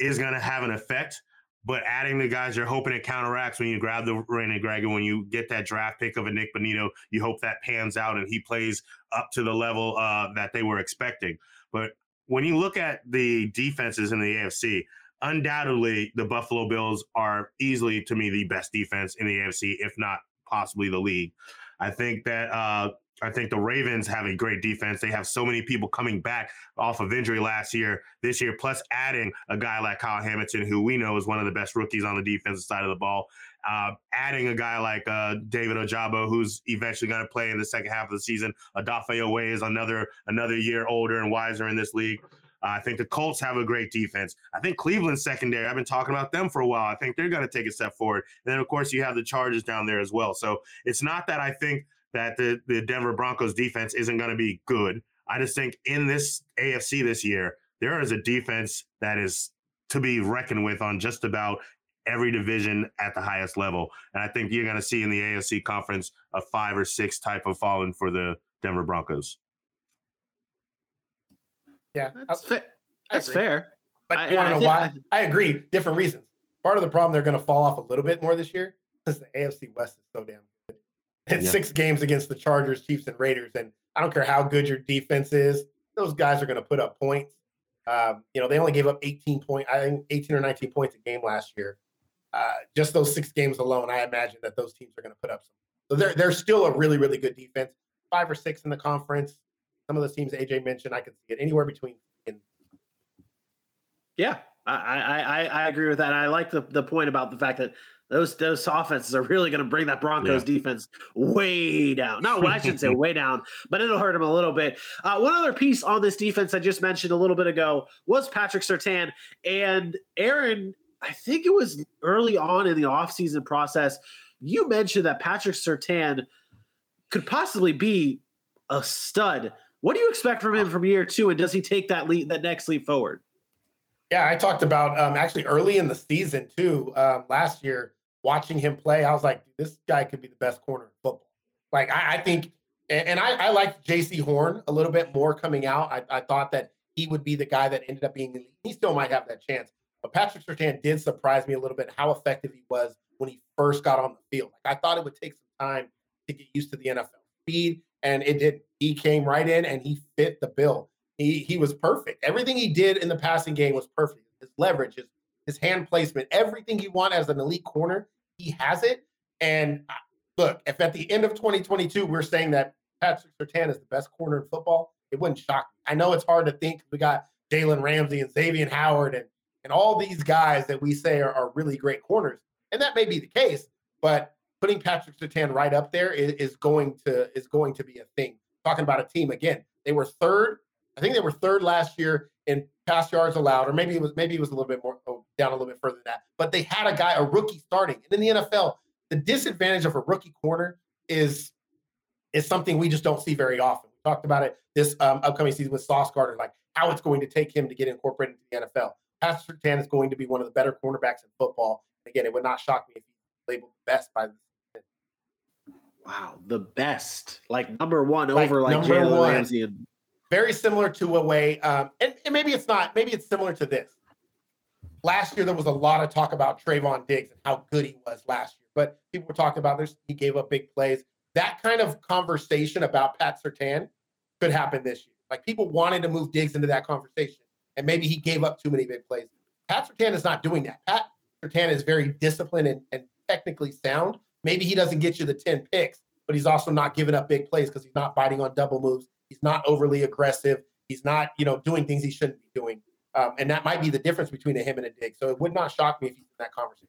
is going to have an effect but adding the guys you're hoping it counteracts when you grab the Randy Gregory, when you get that draft pick of a Nik Bonitto, you hope that pans out and he plays up to the level uh, that they were expecting. But when you look at the defenses in the AFC, undoubtedly the Buffalo Bills are easily, to me, the best defense in the AFC, if not possibly the league. I think that uh, I think the Ravens have a great defense. They have so many people coming back off of injury last year, this year, plus adding a guy like Kyle Hamilton, who we know is one of the best rookies on the defensive side of the ball. Uh, adding a guy like uh, David Ojabo, who's eventually going to play in the second half of the season. Odafe Oweh is another another year older and wiser in this league. Uh, I think the Colts have a great defense. I think Cleveland's secondary. I've been talking about them for a while. I think they're going to take a step forward. And then, of course, you have the Chargers down there as well. So it's not that I think that the, the Denver Broncos defense isn't going to be good. I just think in this AFC this year, there is a defense that is to be reckoned with on just about every division at the highest level. And I think you're going to see in the AFC conference a five or six type of falling for the Denver Broncos. Yeah, That's, fa- that's fair. But I- you want I to know think- why? I agree. Different reasons. Part of the problem they're going to fall off a little bit more this year because the AFC West is so damn It's Yeah. six games against the Chargers, Chiefs, and Raiders, and I don't care how good your defense is; those guys are going to put up points. Um, you know, they only gave up 18 point, I think 18 or 19 points a game last year. Uh, just those six games alone, I imagine that those teams are going to put up some. So they're they're still a really really good defense. Five or six in the conference. Some of those teams AJ mentioned, I could see it anywhere between Yeah, I, I, I, I agree with that. I like the, the point about the fact that those those offenses are really going to bring that Broncos defense way down. Not well, I shouldn't say way down, but it'll hurt them a little bit. Uh, one other piece on this defense I just mentioned a little bit ago was Patrick Surtain and Aaron. I think it was early on in the offseason process. You mentioned that Patrick Surtain could possibly be a stud. What do you expect from him from year two, and does he take that leap, that next leap forward? Yeah, I talked about um, actually early in the season too. Um, last year, watching him play, I was like, this guy could be the best corner in football. Like, I, I think, and, and I, I liked Jaycee Horn a little bit more coming out. I, I thought that he would be the guy that ended up being. He still might have that chance, but Patrick Surtain did surprise me a little bit how effective he was when he first got on the field. Like, I thought it would take some time to get used to the NFL speed, and it did. He came right in and he fit the bill. He he was perfect. Everything he did in the passing game was perfect. His leverage, his his hand placement, everything you want as an elite corner, he has it. And uh, look, if at the end of 2022 we're saying that Patrick Surtain is the best corner in football, it wouldn't shock me. I know it's hard to think. We got Jalen Ramsey and Xavier Howard and and all these guys that we say are, are really great corners, and that may be the case. But putting Patrick Surtain right up there is, is going to is going to be a thing. Talking about a team again, they were third. I think they were third last year in pass yards allowed, or maybe it was maybe it was a little bit more oh, down a little bit further than that. But they had a guy, a rookie starting, and in the NFL, the disadvantage of a rookie corner is is something we just don't see very often. We talked about it this um, upcoming season with Sauce Gardner, like how it's going to take him to get incorporated into the NFL. Patrick Surtain is going to be one of the better cornerbacks in football. Again, it would not shock me if he's labeled the best by the Wow, the best, like number one Like, over like Jalen. Ramsey and very similar to a way, um, and, and maybe it's not, maybe it's similar to this. Last year, there was a lot of talk about Trevon Diggs and how good he was last year, but people were talking about this. He gave up big plays. That kind of conversation about Pat Surtain could happen this year. Like people wanted to move Diggs into that conversation, and maybe he gave up too many big plays. Pat Surtain is not doing that. Pat Surtain is very disciplined and, and technically sound. Maybe he doesn't get you the 10 picks, but he's also not giving up big plays because he's not biting on double moves. He's not overly aggressive. He's not, you know, doing things he shouldn't be doing. Um, and that might be the difference between a him and a dig. So it would not shock me if he's in that conversation.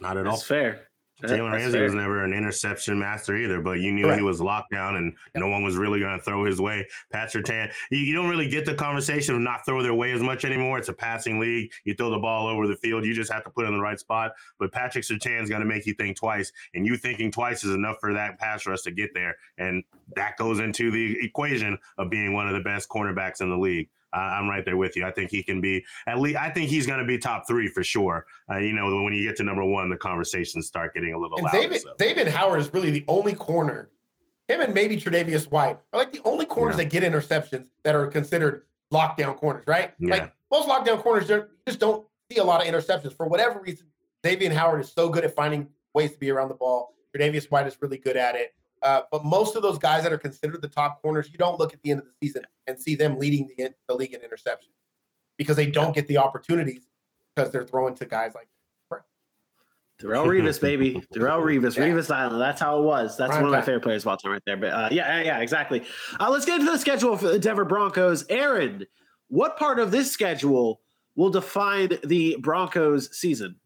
Not at all. That's fair. Jalen Ramsey fair. was never an interception master either, but you knew Correct. he was locked down and no one was really going to throw his way. Pat Surtain, you, you don't really get the conversation of not throw their way as much anymore. It's a passing league. You throw the ball over the field. You just have to put it in the right spot. But Patrick Surtain's going to make you think twice, and you thinking twice is enough for that pass rush to get there. And that goes into the equation of being one of the best cornerbacks in the league. I'm right there with you. I think he can be at least. I think he's going to be top three for sure. Uh, you know, when you get to number one, the conversations start getting a little And louder. David, so. David Howard is really the only corner. Him and maybe Tre'Davious White are like the only corners Yeah. that get interceptions that are considered lockdown corners, right? Yeah. Like most lockdown corners you just don't see a lot of interceptions for whatever reason. Davian Howard is so good at finding ways to be around the ball. Tre'Davious White is really good at it. Uh, but most of those guys that are considered the top corners, you don't look at the end of the season and see them leading the, the league in interception because they don't get the opportunities because they're throwing to guys like Darrelle Revis, baby. Darrelle Revis, Yeah. Revis Island. That's how it was. That's Prime one of my favorite players of all time right there. But uh, yeah, yeah, yeah, exactly. Uh, let's get into the schedule for the Denver Broncos. Aaron, what part of this schedule will define the Broncos season?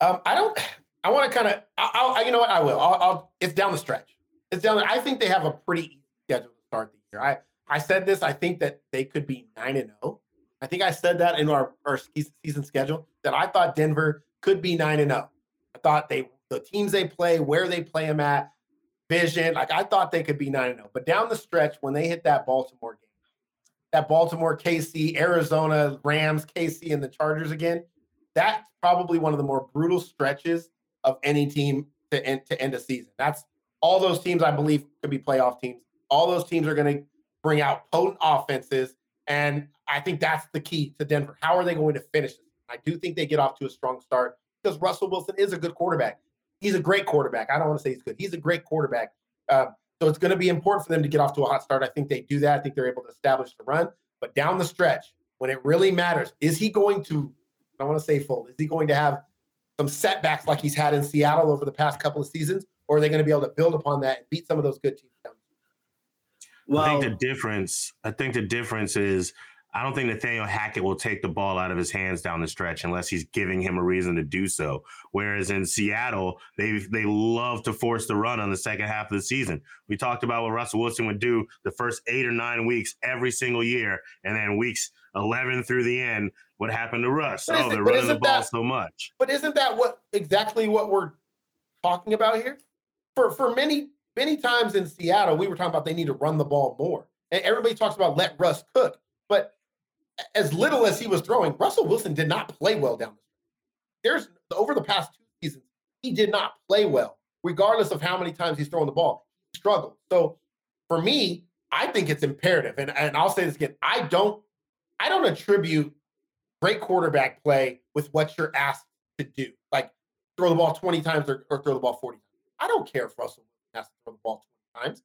Um, I don't. I want to kind of. I'll, I'll. You know what? I will. I'll, I'll. It's down the stretch. It's down. I think they have a pretty easy schedule to start the year. I. I said this. I think that they could be nine and zero. I think I said that in our our season schedule that I thought Denver could be nine and zero. I thought they the teams they play, where they play them at, vision. Like I thought they could be nine and zero. But down the stretch, when they hit that Baltimore game, that Baltimore, KC, Arizona, Rams, KC, and the Chargers again, that's probably one of the more brutal stretches of any team to end to end a season. That's all those teams I believe could be playoff teams. All those teams are going to bring out potent offenses, and I think that's the key to Denver. How are they going to finish? I do think they get off to a strong start because Russell Wilson is a good quarterback. He's a great quarterback. I don't want to say he's good. He's a great quarterback. Um, so it's going to be important for them to get off to a hot start. I think they do that. I think they're able to establish the run. But down the stretch, when it really matters, is he going to? I don't want to say fold. Is he going to have some setbacks like he's had in Seattle over the past couple of seasons, or are they going to be able to build upon that and beat some of those good teams? Well, I think the difference. I think the difference is. I don't think Nathaniel Hackett will take the ball out of his hands down the stretch unless he's giving him a reason to do so. Whereas in Seattle, they they love to force the run on the second half of the season. We talked about what Russell Wilson would do the first eight or nine weeks every single year, and then weeks eleven through the end, what happened to Russ? But Oh, they're running the ball that- so much. But isn't that what exactly what we're talking about here? For for many many times in Seattle, we were talking about they need to run the ball more, and everybody talks about let Russ cook. But as little as he was throwing, Russell Wilson did not play well down the stretch. There's over the past two seasons, he did not play well, regardless of how many times he's throwing the ball. He struggled. So for me, I think it's imperative, and, and I'll say this again: I don't I don't attribute great quarterback play with what you're asked to do, like throw the ball 20 times or, or throw the ball 40 times. I don't care if Russell Wilson has to throw the ball 20 times.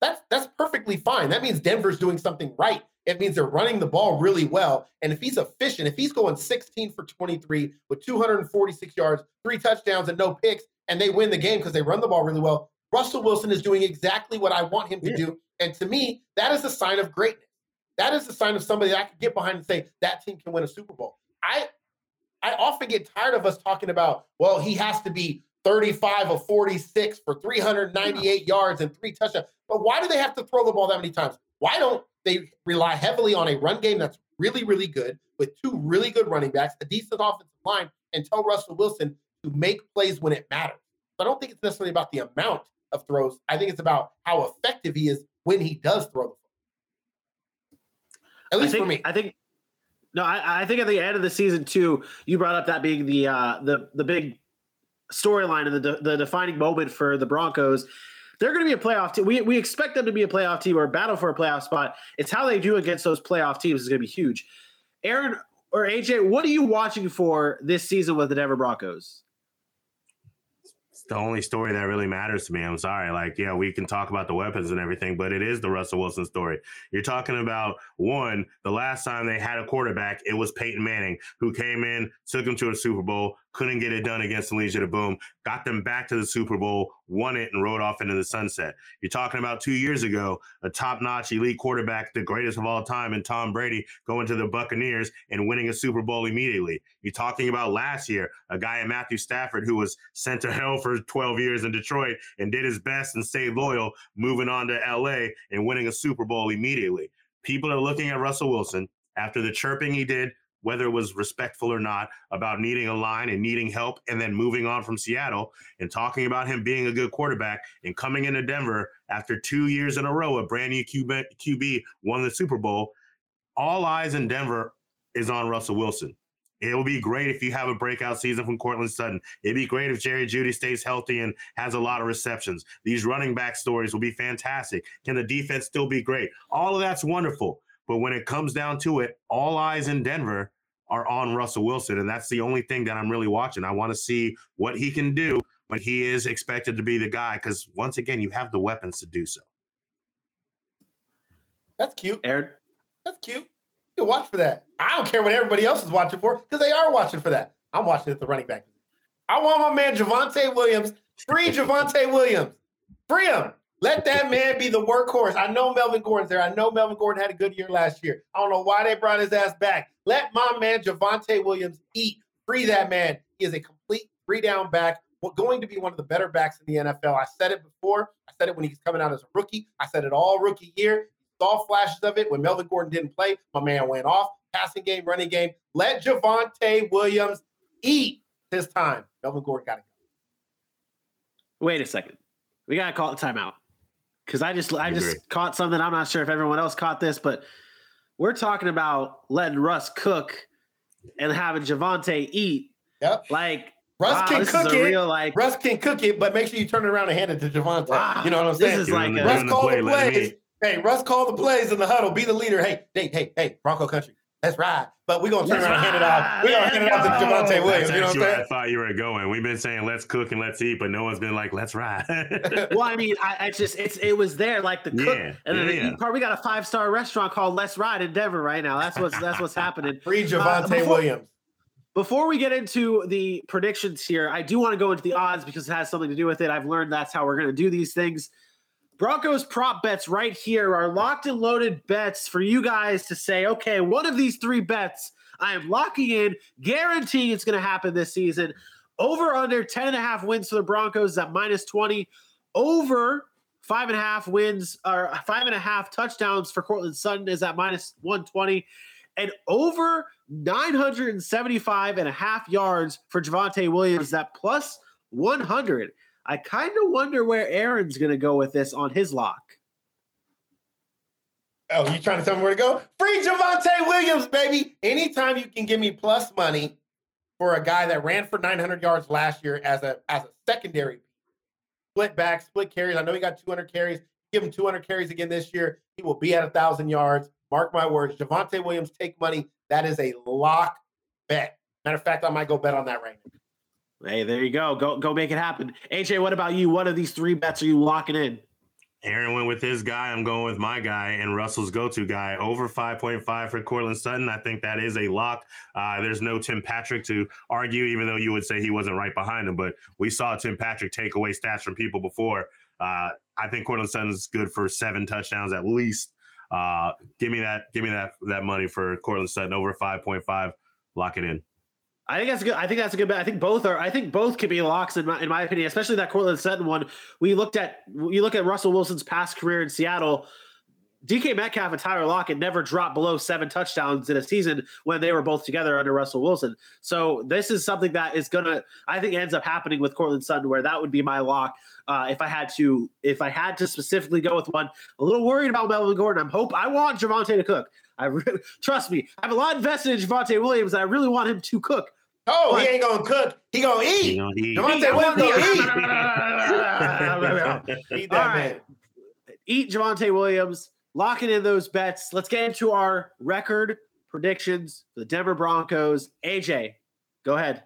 That's that's perfectly fine. That means Denver's doing something right. It means they're running the ball really well. And if he's efficient, if he's going 16 for 23 with 246 yards, three touchdowns, and no picks, and they win the game because they run the ball really well, Russell Wilson is doing exactly what I want him to Yeah. do. And to me, that is a sign of greatness. That is a sign of somebody that I can get behind and say that team can win a Super Bowl. I I often get tired of us talking about, well, he has to be 35 of 46 for 398 yards and three touchdowns. But why do they have to throw the ball that many times? Why don't they rely heavily on a run game that's really, really good with two really good running backs, a decent offensive line, and tell Russell Wilson to make plays when it matters? So I don't think it's necessarily about the amount of throws. I think it's about how effective he is when he does throw the ball. At least think, for me. I think no, I, I think at the end of the season too, you brought up that being the uh, the the big storyline and the de- the defining moment for the Broncos. They're going to be a playoff team. We we expect them to be a playoff team or battle for a playoff spot. It's how they do against those playoff teams is going to be huge. Aaron or AJ, what are you watching for this season with the Denver Broncos? It's the only story that really matters to me. I'm sorry. Like, yeah, we can talk about the weapons and everything, but it is the Russell Wilson story. You're talking about one, the last time they had a quarterback, it was Peyton Manning, who came in, took him to a Super Bowl, couldn't get it done against the Legion of Boom, got them back to the Super Bowl, won it, and rode off into the sunset. You're talking about two years ago, a top notch elite quarterback, the greatest of all time, and Tom Brady going to the Buccaneers and winning a Super Bowl immediately. You're talking about last year, a guy in Matthew Stafford who was sent to hell for 12 years in Detroit and did his best and stayed loyal, moving on to LA and winning a Super Bowl immediately. People are looking at Russell Wilson after the chirping he did whether it was respectful or not, about needing a line and needing help, and then moving on from Seattle and talking about him being a good quarterback and coming into Denver after two years in a row, a brand new QB, QB won the Super Bowl. All eyes in Denver is on Russell Wilson. It will be great if you have a breakout season from Courtland Sutton. It'd be great if Jerry Jeudy stays healthy and has a lot of receptions. These running back stories will be fantastic. Can the defense still be great? All of that's wonderful. But when it comes down to it, all eyes in Denver are on Russell Wilson. And that's the only thing that I'm really watching. I want to see what he can do but he is expected to be the guy. Because once again, you have the weapons to do so. That's cute. Aaron? That's cute. You watch for that. I don't care what everybody else is watching for because they are watching for that. I'm watching at the running back. I want my man Javonte Williams. Free Javonte Williams. Free him. Let that man be the workhorse. I know Melvin Gordon's there. I know Melvin Gordon had a good year last year. I don't know why they brought his ass back. Let my man Javonte Williams eat. Free that man. He is a complete three down back. Well, going to be one of the better backs in the NFL. I said it before. I said it when he's coming out as a rookie. I said it all rookie year. Saw flashes of it when Melvin Gordon didn't play. My man went off. Passing game, running game. Let Javonte Williams eat his time. Melvin Gordon got to go. Wait a second. We got to call it timeout because I just I just caught something. I'm not sure if everyone else caught this, but we're talking about letting Russ cook and having Javonte eat. Yep. Like Russ wow, can cook it. Real, like, Russ can cook it, but make sure you turn it around and hand it to Javonte. Wow, you know what I'm saying? This is like a, Russ call the plays. Hey, Russ call the plays in the huddle. Be the leader. Hey, hey, hey, hey, Bronco country. That's right. But we're gonna turn let's around and hand it off. We're gonna hand it off to Javonte Williams. you know what I'm saying? I thought you were going. We've been saying let's cook and let's eat, but no one's been like, let's ride. well, I mean, I, I, just it's it was there, like the cook. Yeah, and then yeah, the, we got a five star restaurant called Let's Ride in Denver right now. That's what's that's what's happening. Free Javonte uh, before, Williams. Before we get into the predictions here, I do want to go into the odds because it has something to do with it. I've learned that's how we're going to do these things. Broncos prop bets right here are locked and loaded bets for you guys to say, okay, one of these three bets I am locking in, guaranteeing it's going to happen this season. Over under 10 and a half wins for the Broncos at minus 20. Over five and a half wins or five and a half touchdowns for Courtland Sutton is at minus 120. And over 975 and a half yards for Javonte Williams at plus 100. I kind of wonder where Aaron's going to go with this on his lock. Oh, you trying to tell me where to go? Free Javonte Williams, baby. Anytime you can give me plus money for a guy that ran for 900 yards last year as a as a secondary split back, split carries. I know he got 200 carries. Give him 200 carries again this year. He will be at a thousand yards. Mark my words. Javonte Williams, take money. That is a lock bet. Matter of fact, I might go bet on that right now. Hey, there you go. Go go make it happen. AJ, what about you? What of these three bets are you locking in? Aaron went with his guy. I'm going with my guy and Russell's go-to guy over 5.5 for Courtland Sutton. I think that is a lock. Uh, there's no Tim Patrick to argue, even though you would say he wasn't right behind him. But we saw Tim Patrick take away stats from people before. Uh, I think Courtland Sutton is good for seven touchdowns at least. Uh, give me that. Give me that that money for Courtland Sutton over 5.5. Lock it in. I think that's a good. I think that's a good bet. I think both are. I think both could be locks in my in my opinion, especially that Courtland Sutton one. We looked at you look at Russell Wilson's past career in Seattle. DK Metcalf and Tyler Lockett never dropped below seven touchdowns in a season when they were both together under Russell Wilson. So this is something that is gonna, I think, ends up happening with Courtland Sutton, where that would be my lock uh, if I had to, if I had to specifically go with one. A little worried about Melvin Gordon. I'm hope I want Javonte to cook. I really, trust me. I have a lot invested in Javonte Williams, and I really want him to cook. Oh, but, he ain't gonna cook. He gonna eat. He gonna eat. Javonte Williams gonna eat. eat that All right. man. Eat Javonte Williams. Locking in those bets. Let's get into our record predictions for the Denver Broncos. AJ, go ahead.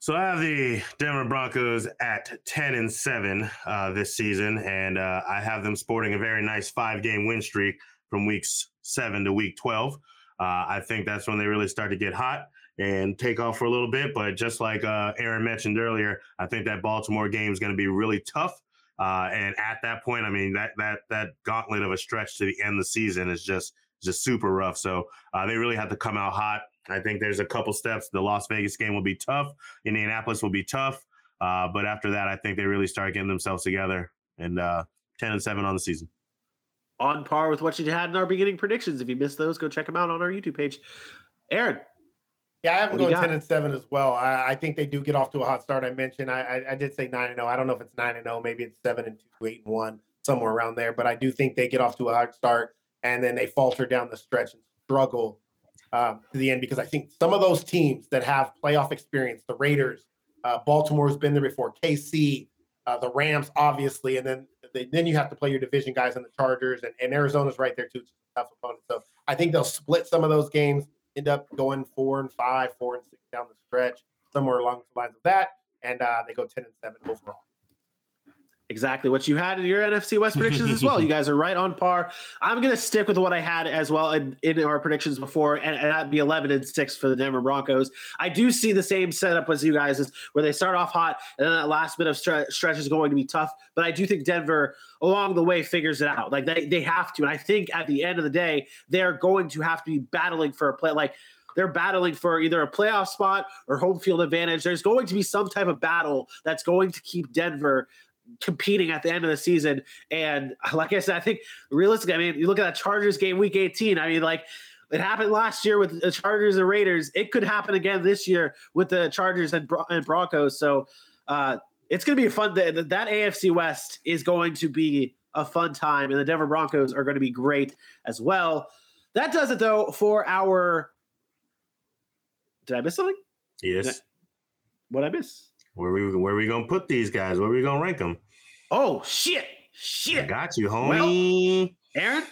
So I have the Denver Broncos at 10 and 7 uh, this season, and uh, I have them sporting a very nice five game win streak from weeks 7 to week 12. Uh, I think that's when they really start to get hot and take off for a little bit. But just like uh, Aaron mentioned earlier, I think that Baltimore game is going to be really tough. Uh, and at that point, I mean that that that gauntlet of a stretch to the end of the season is just just super rough. So uh, they really have to come out hot. I think there's a couple steps. The Las Vegas game will be tough. Indianapolis will be tough. Uh, but after that, I think they really start getting themselves together and uh, 10 and 7 on the season. On par with what you had in our beginning predictions. If you missed those, go check them out on our YouTube page. Aaron. Yeah, I have them going 10 and 7 as well. I, I think they do get off to a hot start. I mentioned I, I, I did say 9 and 0. I don't know if it's 9 and 0. Maybe it's 7 and 2, 8 and 1, somewhere around there. But I do think they get off to a hot start and then they falter down the stretch and struggle um, to the end because I think some of those teams that have playoff experience, the Raiders, uh, Baltimore's been there before, KC, uh, the Rams, obviously, and then they, then you have to play your division guys and the Chargers, and, and Arizona's right there too. Tough opponent. So I think they'll split some of those games, end up going four and five, four and six down the stretch, somewhere along the lines of that, and uh, they go ten and seven overall. Exactly what you had in your NFC West predictions as well. You guys are right on par. I'm going to stick with what I had as well in, in our predictions before, and, and that'd be 11 and 6 for the Denver Broncos. I do see the same setup as you guys, is where they start off hot, and then that last bit of stre- stretch is going to be tough. But I do think Denver, along the way, figures it out. Like they, they have to. And I think at the end of the day, they're going to have to be battling for a play. Like, they're battling for either a playoff spot or home field advantage. There's going to be some type of battle that's going to keep Denver competing at the end of the season. And like I said, I think realistically, I mean, you look at that Chargers game week 18. I mean, like it happened last year with the Chargers and Raiders. It could happen again this year with the Chargers and, Bron- and Broncos. So uh, it's going to be a fun. That, that AFC West is going to be a fun time, and the Denver Broncos are going to be great as well. That does it though for our. Did I miss something? Yes. What I miss? Where we where we gonna put these guys? Where we gonna rank them? Oh shit! I Shit! got you, homie. Aaron,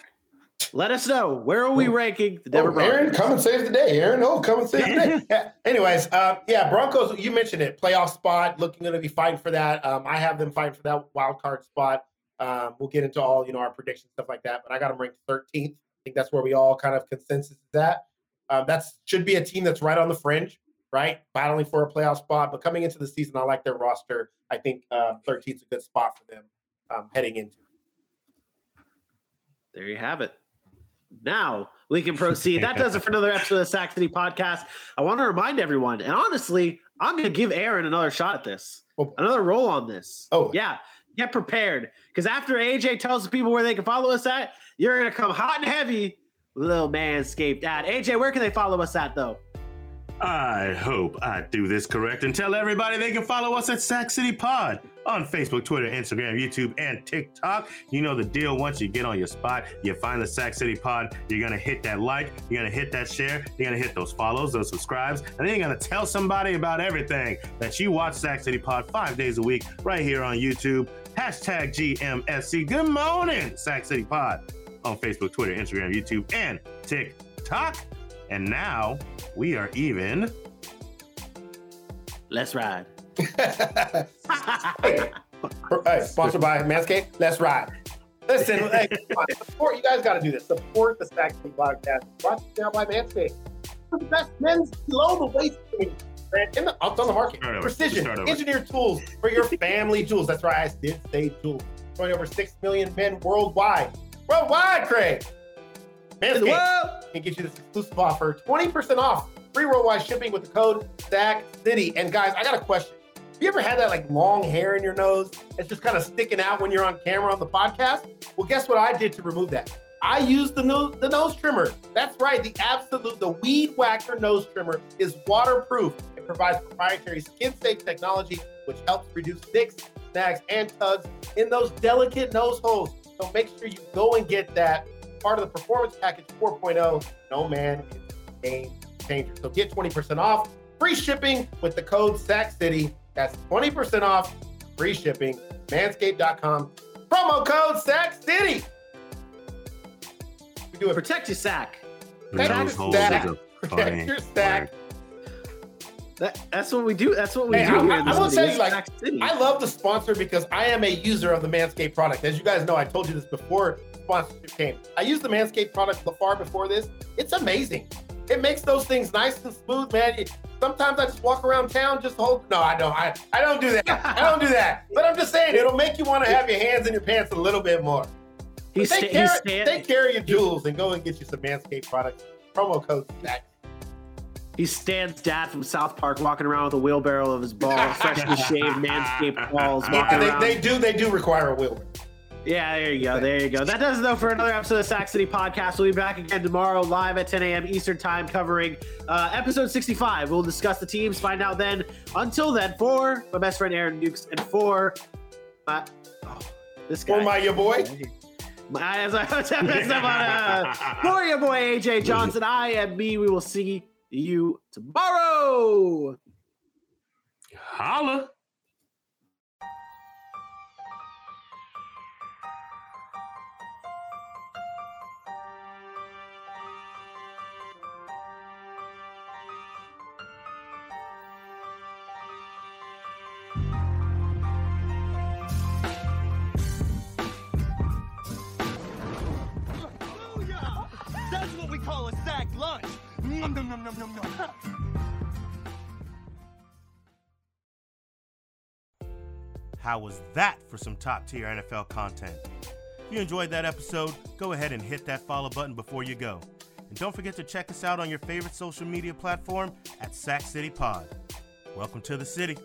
let us know where are we ranking the Denver Oh, Aaron, come and save the day. Aaron, oh, come and save the day. Yeah. Anyways, uh, yeah, Broncos. You mentioned it, playoff spot. Looking going to be fighting for that. Um, I have them fighting for that wild card spot. Um, we'll get into all you know our predictions stuff like that. But I got them ranked 13th. I think that's where we all kind of consensus is at. Um, that's should be a team that's right on the fringe, right, battling for a playoff spot. But coming into the season, I like their roster. I think uh, 13th is a good spot for them um, heading into. There you have it. Now we can proceed. That does it for another episode of the City Podcast. I want to remind everyone, and honestly, I'm going to give Aaron another shot at this, Oh. another roll on this. Oh. yeah, get prepared because after AJ tells the people where they can follow us at, you're going to come hot and heavy little manscaped ad. AJ, where can they follow us at though? I hope I do this correct and tell everybody they can follow us at Sack City Pod on Facebook, Twitter, Instagram, YouTube, and TikTok. You know the deal. Once you get on your spot, you find the Sack City Pod, you're to hit that like, you're to hit that share, you're to hit those follows, those subscribes, and then you're to tell somebody about everything that you watch Sack City Pod five days a week right here on YouTube. Hashtag GMSC. Good morning, Sack City Pod on Facebook, Twitter, Instagram, YouTube, and TikTok. And now we are even. Let's ride. hey, hey, sponsored by Manscaped. Let's ride. Listen, hey, come on, support. You guys got to do this. Support the Sack City podcast. Brought to you now by Manscaped. The best men's below the waist thing, brand in the, it's on the market. Start. Precision, engineered tools for your family tools. That's right. I did say tools. Showing over six million men worldwide. Worldwide, Craig. Manscaped can get you this exclusive offer 20% off free worldwide shipping with the code Sack City. And guys, I got a question. Have you ever had that like long hair in your nose? It's just kind of sticking out when you're on camera on the podcast. Well, guess what I did to remove that? I used the nose, the nose trimmer. That's right, the absolute, the Weed Whacker nose trimmer is waterproof. It provides proprietary skin-safe technology, which helps reduce nicks, snags, and tugs in those delicate nose holes. So make sure you go and get that part of the Performance Package 4.0. No man, it's a game changer. So get 20% off, free shipping with the code Sack City. That's 20% off, free shipping. Manscaped.com. Promo code Sack City. We do it. Protect your sack. Protect Those your holes stack. is a Protect your stack. word. That, that's what we do. That's what we Hey, do. I- here I- in I will tell you, like, I love the sponsor because I am a user of the Manscaped product. As you guys know, I told you this before sponsorship came. I used the Manscaped product far before this. It's amazing. It makes those things nice and smooth, man. It- sometimes I just walk around town just hold. No, I don't. I, I don't do that. I don't do that. But I'm just saying, it'll make you want to have your hands in your pants a little bit more. He's, But sta- take, care, take care of your jewels and go and get you some Manscaped products. Promo code SAC. He's Stan's dad from South Park walking around with a wheelbarrow of his balls, freshly shaved, manscaped balls, walking Yeah, around. they, they do. They do require a wheelbarrow. Yeah, there you go. There you go. That does it though for another episode of the Sack City Podcast. We'll be back again tomorrow live at 10 a.m. Eastern Time covering uh, episode 65. We'll discuss the teams, find out then. Until then, for my best friend Aaron Dukes and for my, oh, this guy. For my your boy. My- as I was messed up on uh, for your boy AJ Johnson. I am me. We will see you tomorrow. Holla. How was that for some top tier NFL content? If you enjoyed that episode, go ahead and hit that follow button before you go. And don't forget to check us out on your favorite social media platform at Sack City Pod. Welcome to the city.